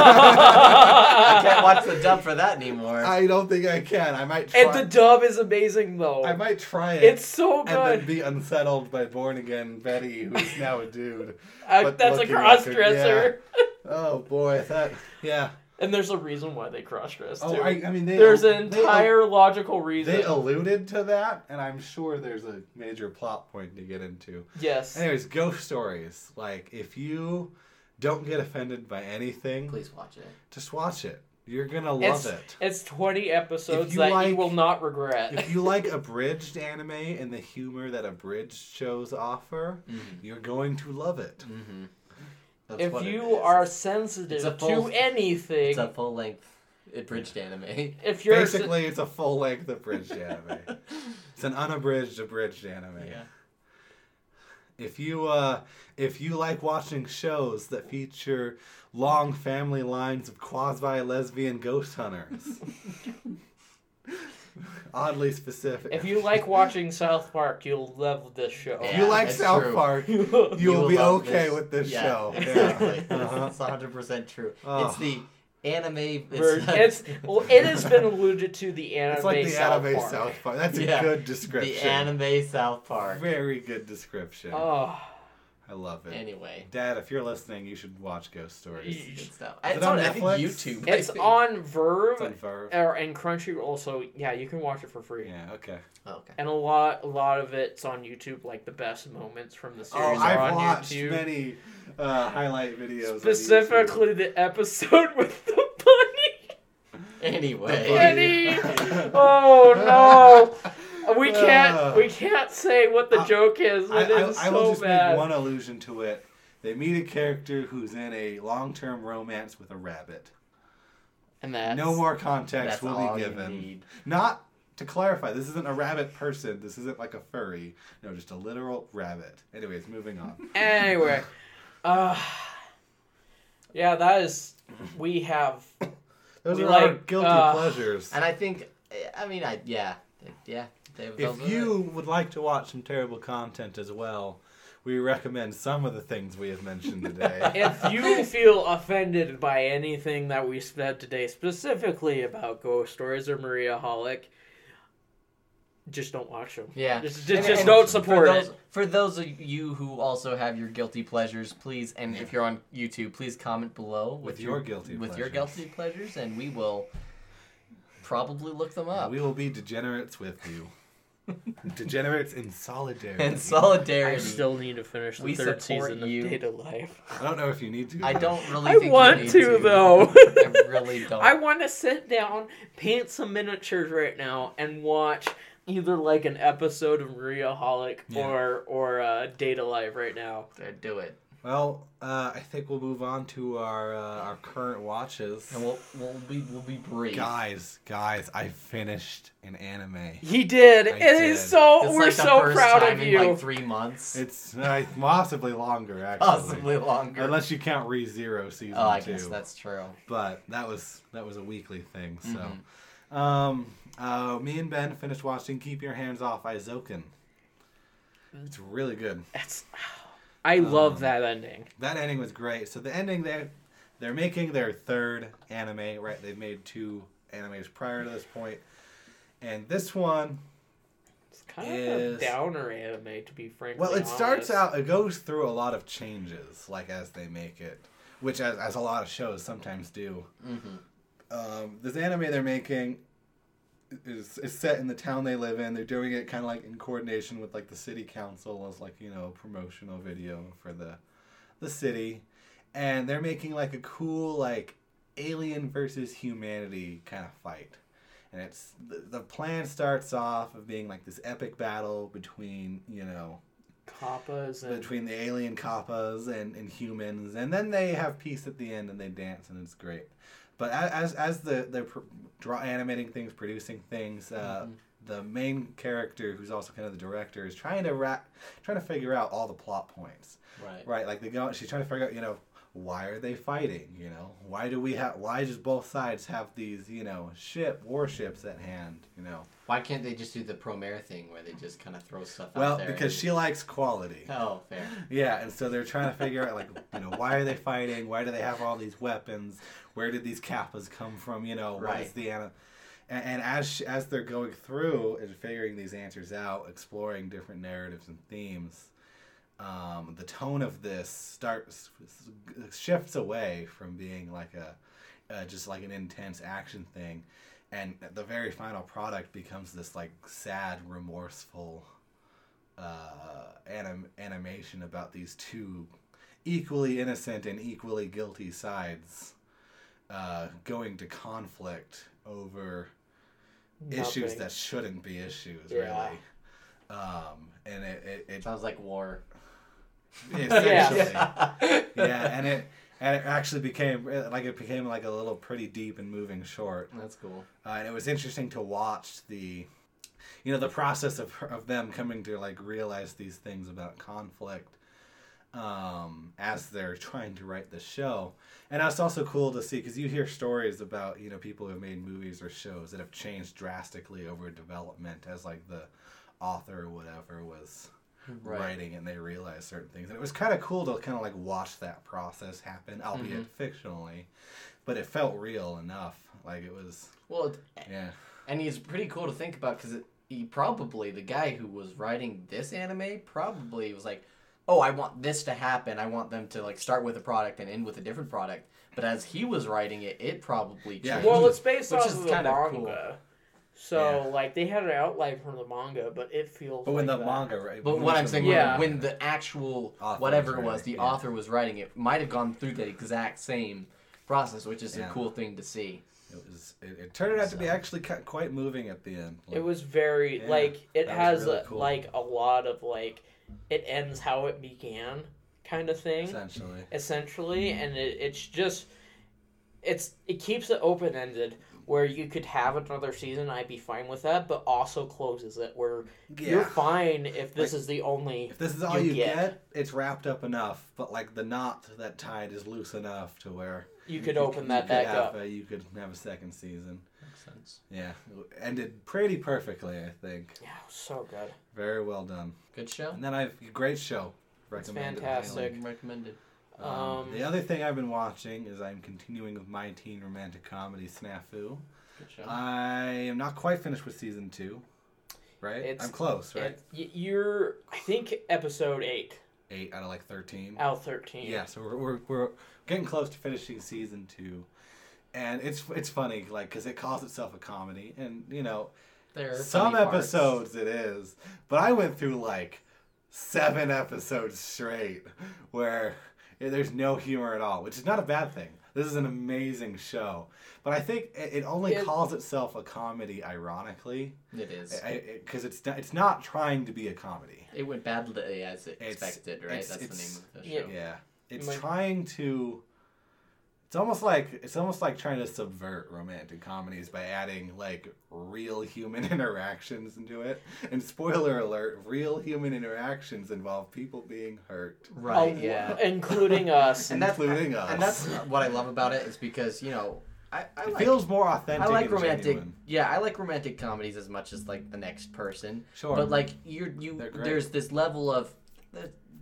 I can't watch the dub for that anymore. I don't think I can. I might try. and the dub is amazing though. I might try it. It's so good. and then be unsettled by born again Betty, who's now a dude. Uh, but that's a a- cross-dresser. Oh boy, that yeah. And there's a reason why they cross-dress Oh, too. I, I mean, they, there's an they- entire logical reason. They alluded to that, and I'm sure there's a major plot point to get into. yes. Anyways, ghost stories. Like, if you Don't get offended by anything. Please watch it. Just watch it. You're gonna love It's- it. It's 20 episodes you that like- you will not regret. If you like abridged anime and the humor that abridged shows offer, Mm-hmm. you're going to love it. Mm-hmm. If you are sensitive It's a full- to anything, it's a full length abridged anime. if you're sen- Basically, it's a full length abridged anime. It's an unabridged abridged anime. yeah. If you uh, if you like watching shows that feature long family lines of quasi lesbian ghost hunters, oddly specific. if you like watching South Park, you'll love this show. If you like South true. Park, You you'll be love okay with this yeah, show. Exactly. Yeah. Uh-huh. It's 100 percent true. Oh. It's the anime. Ver- It's, It's well, it has been alluded to the anime It's like the South anime Park. South Park. That's a Yeah. good description. the anime South Park. Very good description. Oh, I love it. Anyway, Dad, if you're listening, you should watch Ghost Stories. Y- good stuff. Is It's it on on, I think, Netflix? YouTube. I it's think. on VRV It's on VRV. or, and Crunchyroll. So yeah, you can watch it for free. Yeah, okay. Oh, okay. And a lot, a lot of it's on YouTube. Like the best moments from the Oh, series are I've on watched YouTube. many uh, highlight videos. on YouTube. Specifically, the episode with the bunny. Anyway. Bunny. Oh no. We can't. Uh, we can't say what the I- joke is. I, It is I, I will just bad. make one allusion to it. They meet a character who's in a long-term romance with a rabbit. and that's no more context will be given. Not to clarify, this isn't a rabbit person. This isn't like a furry. No, just a literal rabbit. Anyways, moving on. Anyway, uh, yeah, that is. We have. Those We are our guilty uh, pleasures. And I think, I mean, I yeah, yeah. They, If are you would like to watch some terrible content as well, we recommend some of the things we have mentioned today. If you feel offended by anything that we said today, specifically about Ghost Stories or Maria Holic, just don't watch them. Yeah. Just, And- just, just and don't for support those, it. For those of you who also have your guilty pleasures, please, and if you're on YouTube, please comment below with, With your guilty with your guilty pleasures, and we will probably look them up. we will be degenerates with you. degenerates in solidarity. and I solidarity. still need to finish the We third support season you. of Date A Live. I don't know if you need to. I don't really. I think you want need to, though. I really don't. I want to sit down, paint some miniatures right now, and watch either like an episode of Maria Holic Yeah. or or uh, Date A Live right now. Uh, Do it, Well, uh, I think we'll move on to our uh, our current watches. and we'll we'll be we'll be brief. Guys, guys, I finished an anime. He did. I It is did. so. It's we're like so first proud time of in you. like three months, It's uh, possibly longer, actually. possibly longer. Unless you count Re Zero season oh, I two. guess that's true. But that was that was a weekly thing. So, Mhm. um, uh, me and Ben finished watching Keep Your Hands Off Eizouken. It's really good. That's. I love Um, that ending. That ending was great. So the ending they they're making their third anime, right? They've made two animes prior to this point. And this one, It's kind of a downer anime, to be frank. well, it starts out it goes through a lot of changes like as they make it, which as, as a lot of shows sometimes do. hmm um, this anime they're making is, is set in the town they live in. They're doing it kind of like in coordination with like the city council as like you know promotional video for the the city, and they're making like a cool like alien versus humanity kind of fight. And it's the, the plan starts off of being like this epic battle between you know Kappas and between the alien kappas and, and humans, and then they have peace at the end and they dance and it's great. But as as the they're draw animating things, producing things, uh, Mhm. the main character who's also kind of the director is trying to ra- trying to figure out all the plot points. Right. Right, like they go. She's trying to figure out, you know, why are they fighting? You know, why do we have? Why does both sides have these, you know, ship warships at hand? You know, Why can't they just do the Promare thing where they just kind of throw stuff well, out there? because and- she likes quality. Oh, fair. Yeah, and so they're trying to figure out, like, you know, why are they fighting? Why do they have all these weapons? Where did these kappas come from? You know, what is Right. the ana- and, and as sh- as they're going through and figuring these answers out, exploring different narratives and themes, um, the tone of this starts shifts away from being like a uh, just like an intense action thing, and the very final product becomes this like sad, remorseful uh, anim- animation about these two equally innocent and equally guilty sides uh, going to conflict over issues that shouldn't be issues, Yeah. really. Um, and it, it, it Sounds like war. essentially, yeah, and it and it actually became like it became like a little pretty deep and moving short. That's cool. Uh, and it was interesting to watch the, you know, the process of of them coming to like realize these things about conflict, um, as they're trying to write the show. And it's also cool to see because you hear stories about you know people who have made movies or shows that have changed drastically over development as like the author or whatever was Right. writing and they realized certain things. And it was kind of cool to kind of like watch that process happen, albeit mm-hmm. fictionally, but it felt real enough. Like it was, Well, it, yeah. and it's pretty cool to think about because he probably the guy who was writing this anime probably was like, "Oh, I want this to happen. I want them to like start with a product and end with a different product." But as he was writing it, it probably Yeah. changed. Well, it's based Which off is of the kinda manga. cool. So Yeah. like they had an outline from the manga, but it feels. But when like the that. manga, right? But what I'm saying, Yeah. when, when the actual Author whatever was it was, the yeah. author was writing it, might have gone through the exact same process, which is Yeah. a cool thing to see. It was. It, it turned out to be actually quite moving at the end. It was very Yeah, like it has really a, cool. like a lot of like it ends how it began kind of thing essentially. essentially, Mm-hmm. and it, it's just it's it keeps it open ended where you could have another season. I'd be fine with that, but also closes it where you're fine if this Like, is the only. If this is all you you, get. get. it's wrapped up enough. But like the knot that tied is loose enough to where You could you open you that back up. A, you could have a second season. Makes sense. Yeah, it ended pretty perfectly. I think. Yeah, so good. Very well done. Good show. And then I've great show. It's fantastic. highly. Recommended. Um, Um, the other thing I've been watching is I'm continuing with my teen romantic comedy Snafu. Good show. I am not quite finished with season two. Right? It's- I'm close, right? You're, I think, episode eight Eight out of like thirteen. out of thirteen. Yeah, so we're, we're, we're getting close to finishing season two, and it's it's funny like because it calls itself a comedy, and you know there some funny parts. episodes it is, but I went through like seven episodes straight where Eh, there's no humor at all, which is not a bad thing. This is an amazing show, but I think it, it only It- calls itself a comedy ironically, It is. because it's not, it's not trying to be a comedy. It went badly as It's- expected, right? it's- That's it's- the name of the show. Yeah, it's Like- trying to. It's almost like it's almost like trying to subvert romantic comedies by adding like real human interactions into it. And spoiler alert: real human interactions involve people being hurt, Right. Oh, yeah. including us. And including us. And that's what I love about it is because you know I, I it like feels more authentic. I like and romantic. genuine. Yeah, I like romantic comedies as much as like the next person. Sure, But like you're you, there's this level of,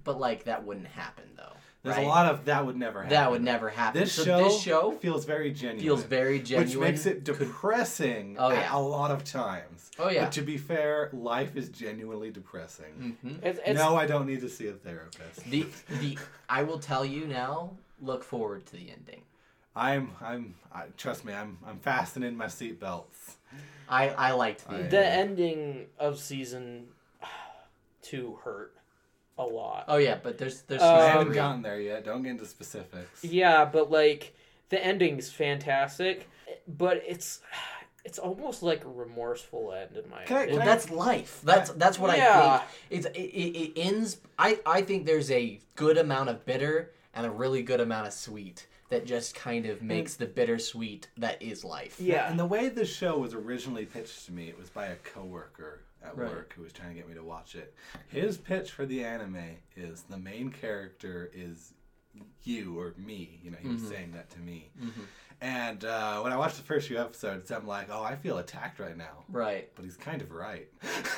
but like that wouldn't happen though. There's right? a lot of that would never happen. that would never happen. This so show, this show feels very genuine. feels very genuine. which makes it Could- depressing Oh, yeah. a lot of times. oh yeah. But to be fair, life is genuinely depressing. hmm It's, it's, no, I don't need to see a therapist. The the I will tell you now. Look forward to the ending. I'm, I'm, I, trust me, I'm, I'm fastening my seatbelts. I I liked the I- the ending of season two hurt a lot. Oh yeah, but there's there's Uh, I haven't three. gotten there yet. Don't get into specifics. Yeah, but like the ending's fantastic, but it's it's almost like a remorseful end in my Can I- opinion. Well, that's life. That's that's what I think. It's it, it, it ends. I I think there's a good amount of bitter and a really good amount of sweet that just kind of makes the bittersweet that is life. yeah. And the way this show was originally pitched to me, it was by a coworker at Right. work who was trying to get me to watch it. His pitch for the anime is the main character is you or me. You know, he was Mhm. saying that to me. Mhm. And uh, when I watched the first few episodes, I'm like, oh, I feel attacked right now. Right. but he's kind of right.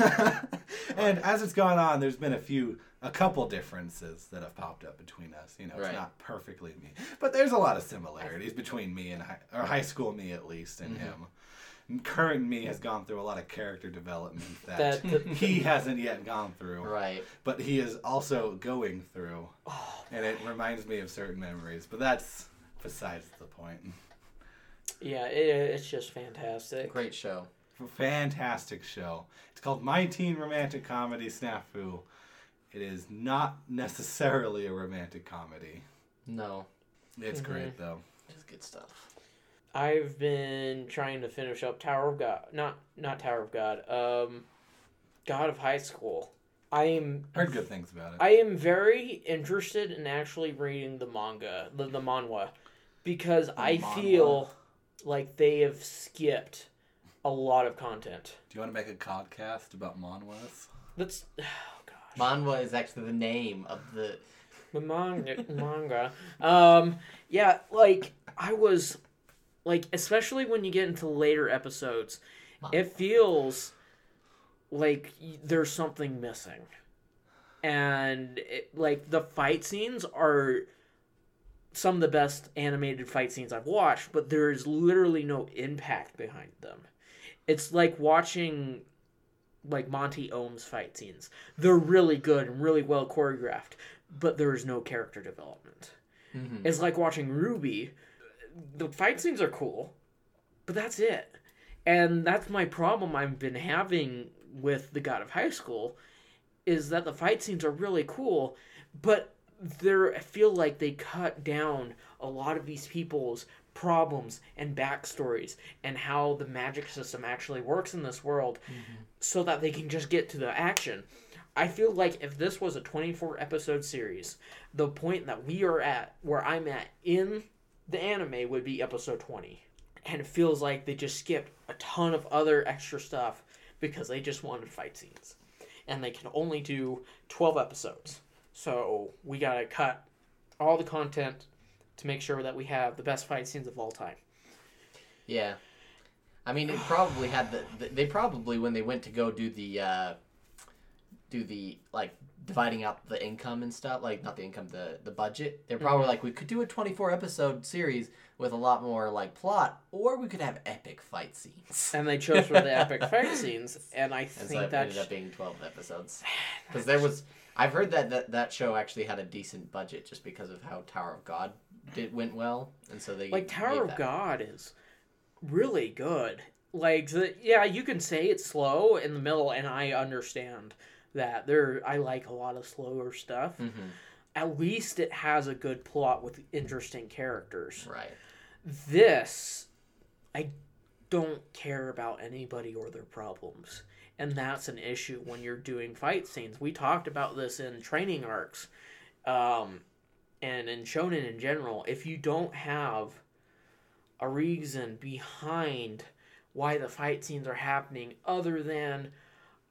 and as it's gone on, there's been a few, a couple differences that have popped up between us. You know, Right. it's not perfectly me, but there's a lot of similarities between me and high, or high school me at least and Mhm. him. Current me has gone through a lot of character development that, that the, he hasn't yet gone through, Right. but he is also going through, oh, and it reminds me of certain memories. But that's besides the point. yeah, it, it's just fantastic. Great show. fantastic show. It's called My Teen Romantic Comedy Snafu. it is not necessarily a romantic comedy. No, It's Mhm. great though. just good stuff. I've been trying to finish up Tower of God. Not not Tower of God. Um, God of High School. I am Heard good things about it. I am very interested in actually reading the manga, the, the manhwa, because I manhwa. feel like they have skipped a lot of content. Do you want to make a podcast about manhwas? That's oh gosh. Manhwa is actually the name of the. The manga, manga. Um, yeah, like I was, like especially when you get into later episodes, it feels like there's something missing, and it, like the fight scenes are some of the best animated fight scenes I've watched, but there is literally no impact behind them. It's like watching like Monty Oum's fight scenes. They're really good and really well choreographed, but there is no character development. Mhm. It's like watching RWBY. The fight scenes are cool, but that's it. And that's my problem I've been having with the God of High School is that the fight scenes are really cool, but they're I feel like they cut down a lot of these people's problems and backstories and how the magic system actually works in this world mm-hmm. so that they can just get to the action. I feel like if this was a 24 episode series, the point that we are at, where I'm at in the anime, would be episode 20. And it feels like they just skipped a ton of other extra stuff because they just wanted fight scenes. And they can only do 12 episodes. So we gotta cut all the content to make sure that we have the best fight scenes of all time. Yeah, I mean, it probably had the, the. They probably when they went to go do the, uh, do the like dividing out the income and stuff, like not the income, the the budget. They're mm-hmm. probably like, we could do a twenty four episode series with a lot more like plot, or we could have epic fight scenes. And they chose for the epic fight scenes, and I And think so that ended up being twelve episodes. Because there was, I've heard that, that that show actually had a decent budget just because of how Tower of God did went well, and so they like Tower of God is really good. Like the yeah, you can say it's slow in the middle, and I understand that. There, I like a lot of slower stuff. Mhm. At least it has a good plot with interesting characters. Right. This, I don't care about anybody or their problems. And that's an issue when you're doing fight scenes. We talked about this in training arcs um, and in shonen in general. If you don't have a reason behind why the fight scenes are happening other than,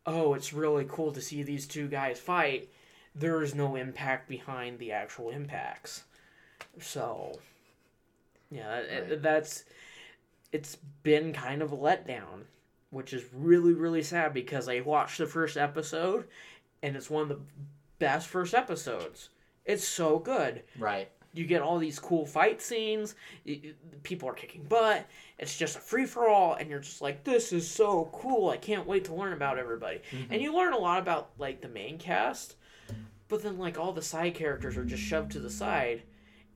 oh, it's really cool to see these two guys fight, there is no impact behind the actual impacts. So, yeah, Right. that's it's been kind of a letdown, which is really really sad because I watched the first episode, and it's one of the best first episodes. It's so good. Right. You get all these cool fight scenes. People are kicking butt. It's just a free for all, and you're just like, "This is so cool! I can't wait to learn about everybody." Mm-hmm. And you learn a lot about like the main cast, but then like all the side characters are just shoved to the side,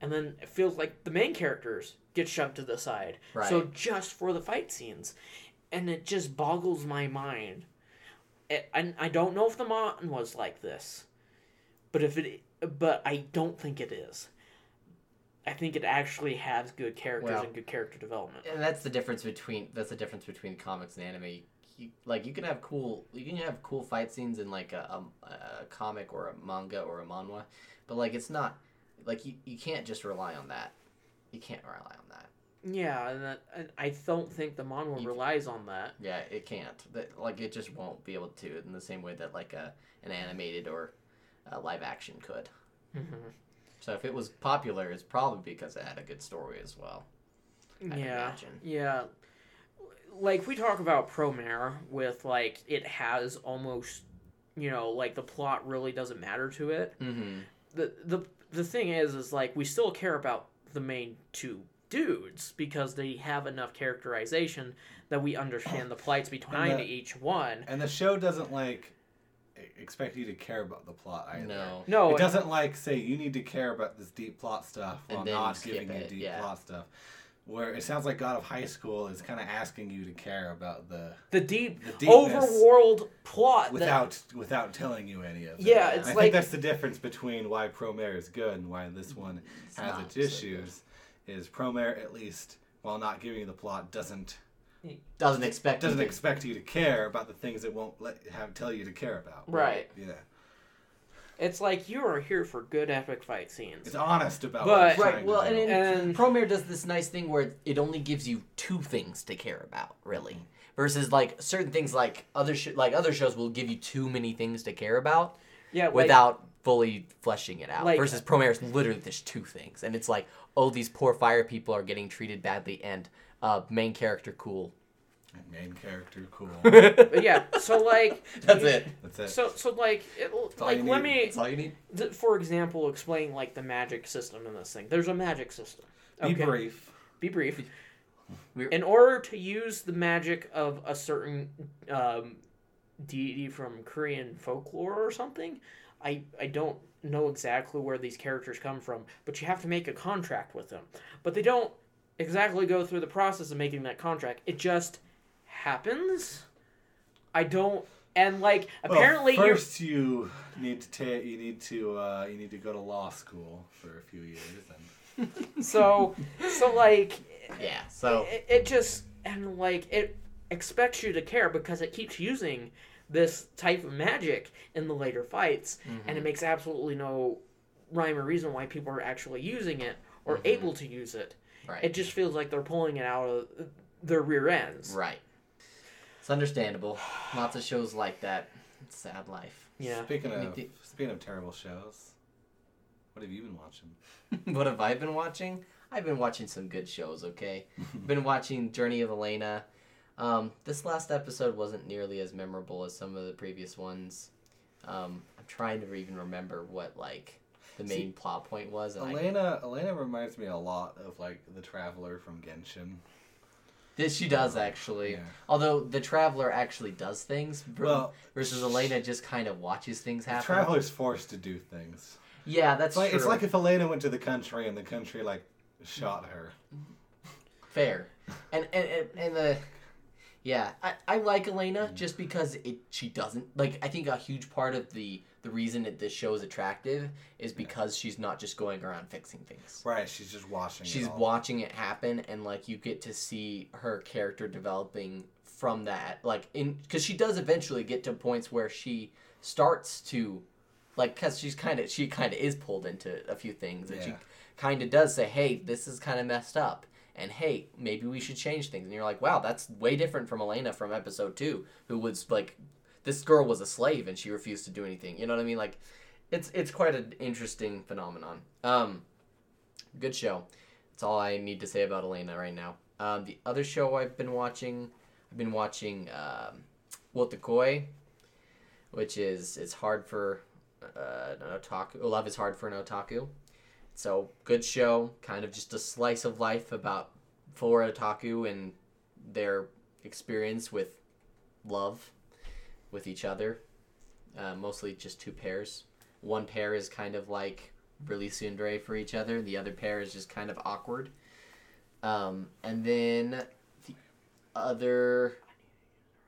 and then it feels like the main characters get shoved to the side. So just for the fight scenes, and it just boggles my mind. It, I I don't know if the manhwa was like this, but if it, but I don't think it is. I think it actually has good characters Well- and good character development. and that's the difference between that's the difference between comics and anime. You, like you can have cool you can have cool fight scenes in like a, a, a comic or a manga or a manhwa, but like it's not like you, you can't just rely on that. You can't rely on that. Yeah, and, that, and I don't think the manhwa You- relies on that. Yeah, it can't. That like it just won't be able to in the same way that like a an animated or a live action could. hmm So if it was popular, it's probably because it had a good story as well. I'd yeah, imagine. yeah. Like we talk about Promare with like it has almost, you know, like the plot really doesn't matter to it. Mm-hmm. the the the thing is is like we still care about the main two dudes because they have enough characterization that we understand the plights behind the- each one. And the show doesn't like expect you to care about the plot either. No. No, It doesn't like say you need to care about this deep plot stuff while then not skip giving you it, deep yeah. plot stuff. where it sounds like God of High School is kind of asking you to care about the The deep The deepness. overworld plot that without without telling you any of it. Yeah, it's I like- think that's the difference between why Promare is good and why this one has not its so good. issues. Is Promare at least, while not giving you the plot, doesn't Doesn't expect. doesn't you to- expect you to care about the things it won't let have tell you to care about. Right. Yeah. it's like you are here for good epic fight scenes. It's honest about But- what it's Right. Well, to and, do. And- Promare does this nice thing where it only gives you two things to care about, really, versus like certain things like other sh- like other shows will give you too many things to care about yeah, like, without fully fleshing it out. like- versus Promare is literally just two things, and it's like, oh, these poor fire people are getting treated badly, and uh, main character cool. main character, cool. But yeah. So like That's it. That's it. So so like it, all like you let need. me That's all you need. th- for example explain like the magic system in this thing. There's a magic system. Be brief. Be brief. We're- In order to use the magic of a certain um, deity from Korean folklore or something, I I don't know exactly where these characters come from, but you have to make a contract with them. But they don't exactly go through the process of making that contract. It just happens. I don't and like Well, apparently you're first you need to ta- you need to uh, you need to go to law school for a few years and so so like Yeah. So it, it just and like it expects you to care because it keeps using this type of magic in the later fights and it makes absolutely no rhyme or reason why people are actually using it or able to use it right. it just feels like they're pulling it out of their rear ends right. It's understandable. Lots of shows like that. It's sad life. yeah speaking of too. speaking of terrible shows, what have you been watching? what have I been watching? I've been watching some good shows, okay? been watching Journey of Elaina. Um, this last episode wasn't nearly as memorable as some of the previous ones. Um, I'm trying to even remember what like the main See, plot point was. And I, Elaina Elaina reminds me a lot of like the Traveler from Genshin. this she does actually. Yeah. Although the Traveler actually does things, Well, versus Elaina just kind of watches things happen. the. Traveler's forced to do things. yeah, that's It's like true. it's like if Elaina went to the country and the country like shot her. Fair. And and and, and the yeah, I, I like Elaina mm. just because it she doesn't like I think a huge part of the the reason that this show is attractive is because she's not just going around fixing things. Right, she's just watching. it She's all. watching it happen and like you get to see her character developing from that like in cuz she does eventually get to points where she starts to like cuz she's kind of she kind of is pulled into a few things and she kind of does say hey this is kind of messed up and hey maybe we should change things and you're like wow that's way different from Elaina from episode 2 who was like this girl was a slave and she refused to do anything. You know what I mean? Like it's it's quite an interesting phenomenon. Um good show. That's all I need to say about Elaina right now. Um, the other show I've been watching I've been watching um, Wotakoi which is it's hard for uh, an otaku love is hard for an otaku. So good show, kind of just a slice of life about four otaku and their experience with love with each other. Uh, mostly just two pairs. One pair is kind of like really tsundere for each other. The other pair is just kind of awkward. Um, and then the other,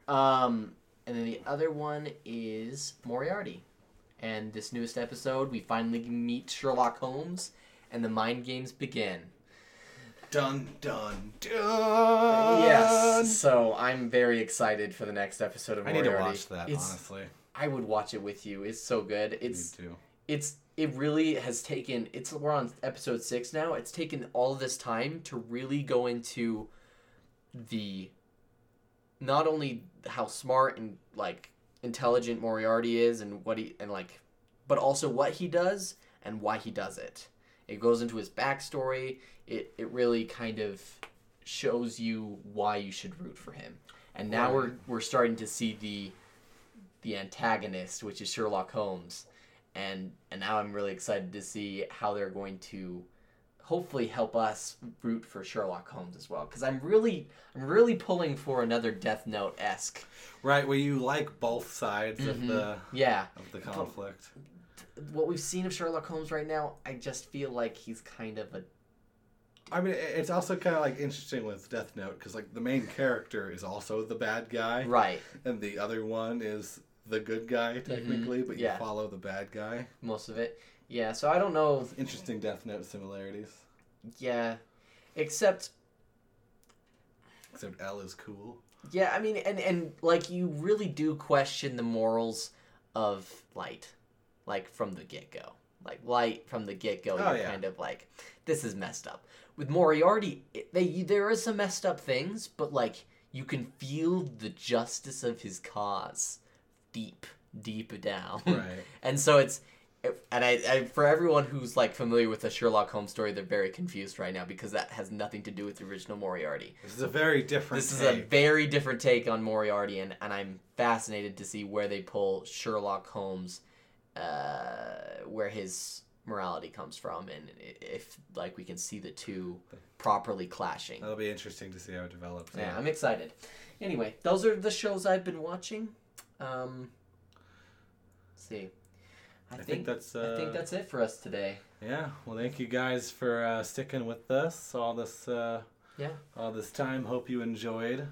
um, and then the other one is Moriarty. And this newest episode, we finally meet Sherlock Holmes, and the mind games begin. Dun dun dun. Yes. So I'm very excited for the next episode of Moriarty. I Moriarty. need to watch that It's, honestly. I would watch it with you. It's so good. Me It's too. it's it really has taken. It's we're on episode six now. It's taken all this time to really go into the not only how smart and like intelligent Moriarty is and what he and like, but also what he does and why he does it. It goes into his backstory. It it really kind of shows you why you should root for him. And now we're we're starting to see the the antagonist, which is Sherlock Holmes. And and now I'm really excited to see how they're going to hopefully help us root for Sherlock Holmes as well. Because I'm really I'm really pulling for another Death Note esque. Right, where you like both sides of Mhm. the Yeah. of the conflict. What we've seen of Sherlock Holmes right now, I just feel like he's kind of a I mean, it's also kind of like interesting with Death Note because like the main character is also the bad guy, Right. and the other one is the good guy mm-hmm. technically, but you yeah. follow the bad guy. Most of it. Yeah. So I don't know. Interesting Death Note similarities. Yeah. Except Except L is cool. Yeah, I mean, and and like you really do question the morals of light, like from the get go. Like light from the get go, Oh, you're yeah. kind of like, this is messed up. With Moriarty, it- they there are some messed up things, but like you can feel the justice of his cause deep, deep down. Right. and so it's. And I, I, for everyone who's like familiar with the Sherlock Holmes story, they're very confused right now because that has nothing to do with the original Moriarty. This is a very different. This is a very different take on Moriarty, and, and I'm fascinated to see where they pull Sherlock Holmes, uh, where his morality comes from, and if like we can see the two properly clashing. That'll be interesting to see how it develops. Yeah, I'm excited. Anyway, those are the shows I've been watching. Um, let's see. I, I think, think that's. Uh, I think that's it for us today. Yeah. Well, thank you guys for uh, sticking with us all this. Uh, Yeah. All this time. Hope you enjoyed.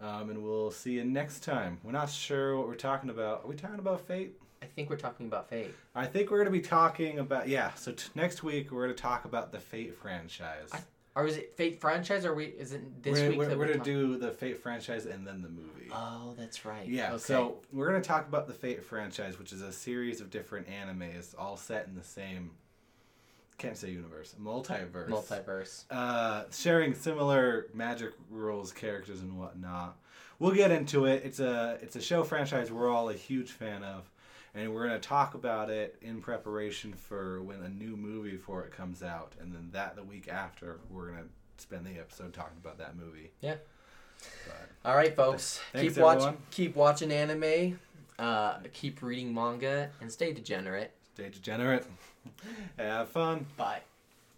Um, and we'll see you next time. We're not sure what we're talking about. Are we talking about Fate? I think we're talking about Fate. I think we're going to be talking about yeah. So t- next week we're going to talk about the Fate franchise. I- Or is it Fate franchise? Or we is it this we're week we're, we're we're going to do the Fate franchise and then the movie. Oh, that's right. Yeah, Okay. so we're going to talk about the Fate franchise, which is a series of different animes, all set in the same, can't say universe, multiverse. multiverse. uh, sharing similar magic rules, characters, and whatnot. We'll get into it. It's a it's a show franchise we're all a huge fan of, and we're gonna talk about it in preparation for when a new movie for it comes out, and then that the week after we're gonna spend the episode talking about that movie. Yeah. But All right, folks. Thanks, keep watching. keep watching anime. Uh, keep reading manga and stay degenerate. stay degenerate. Have fun. Bye.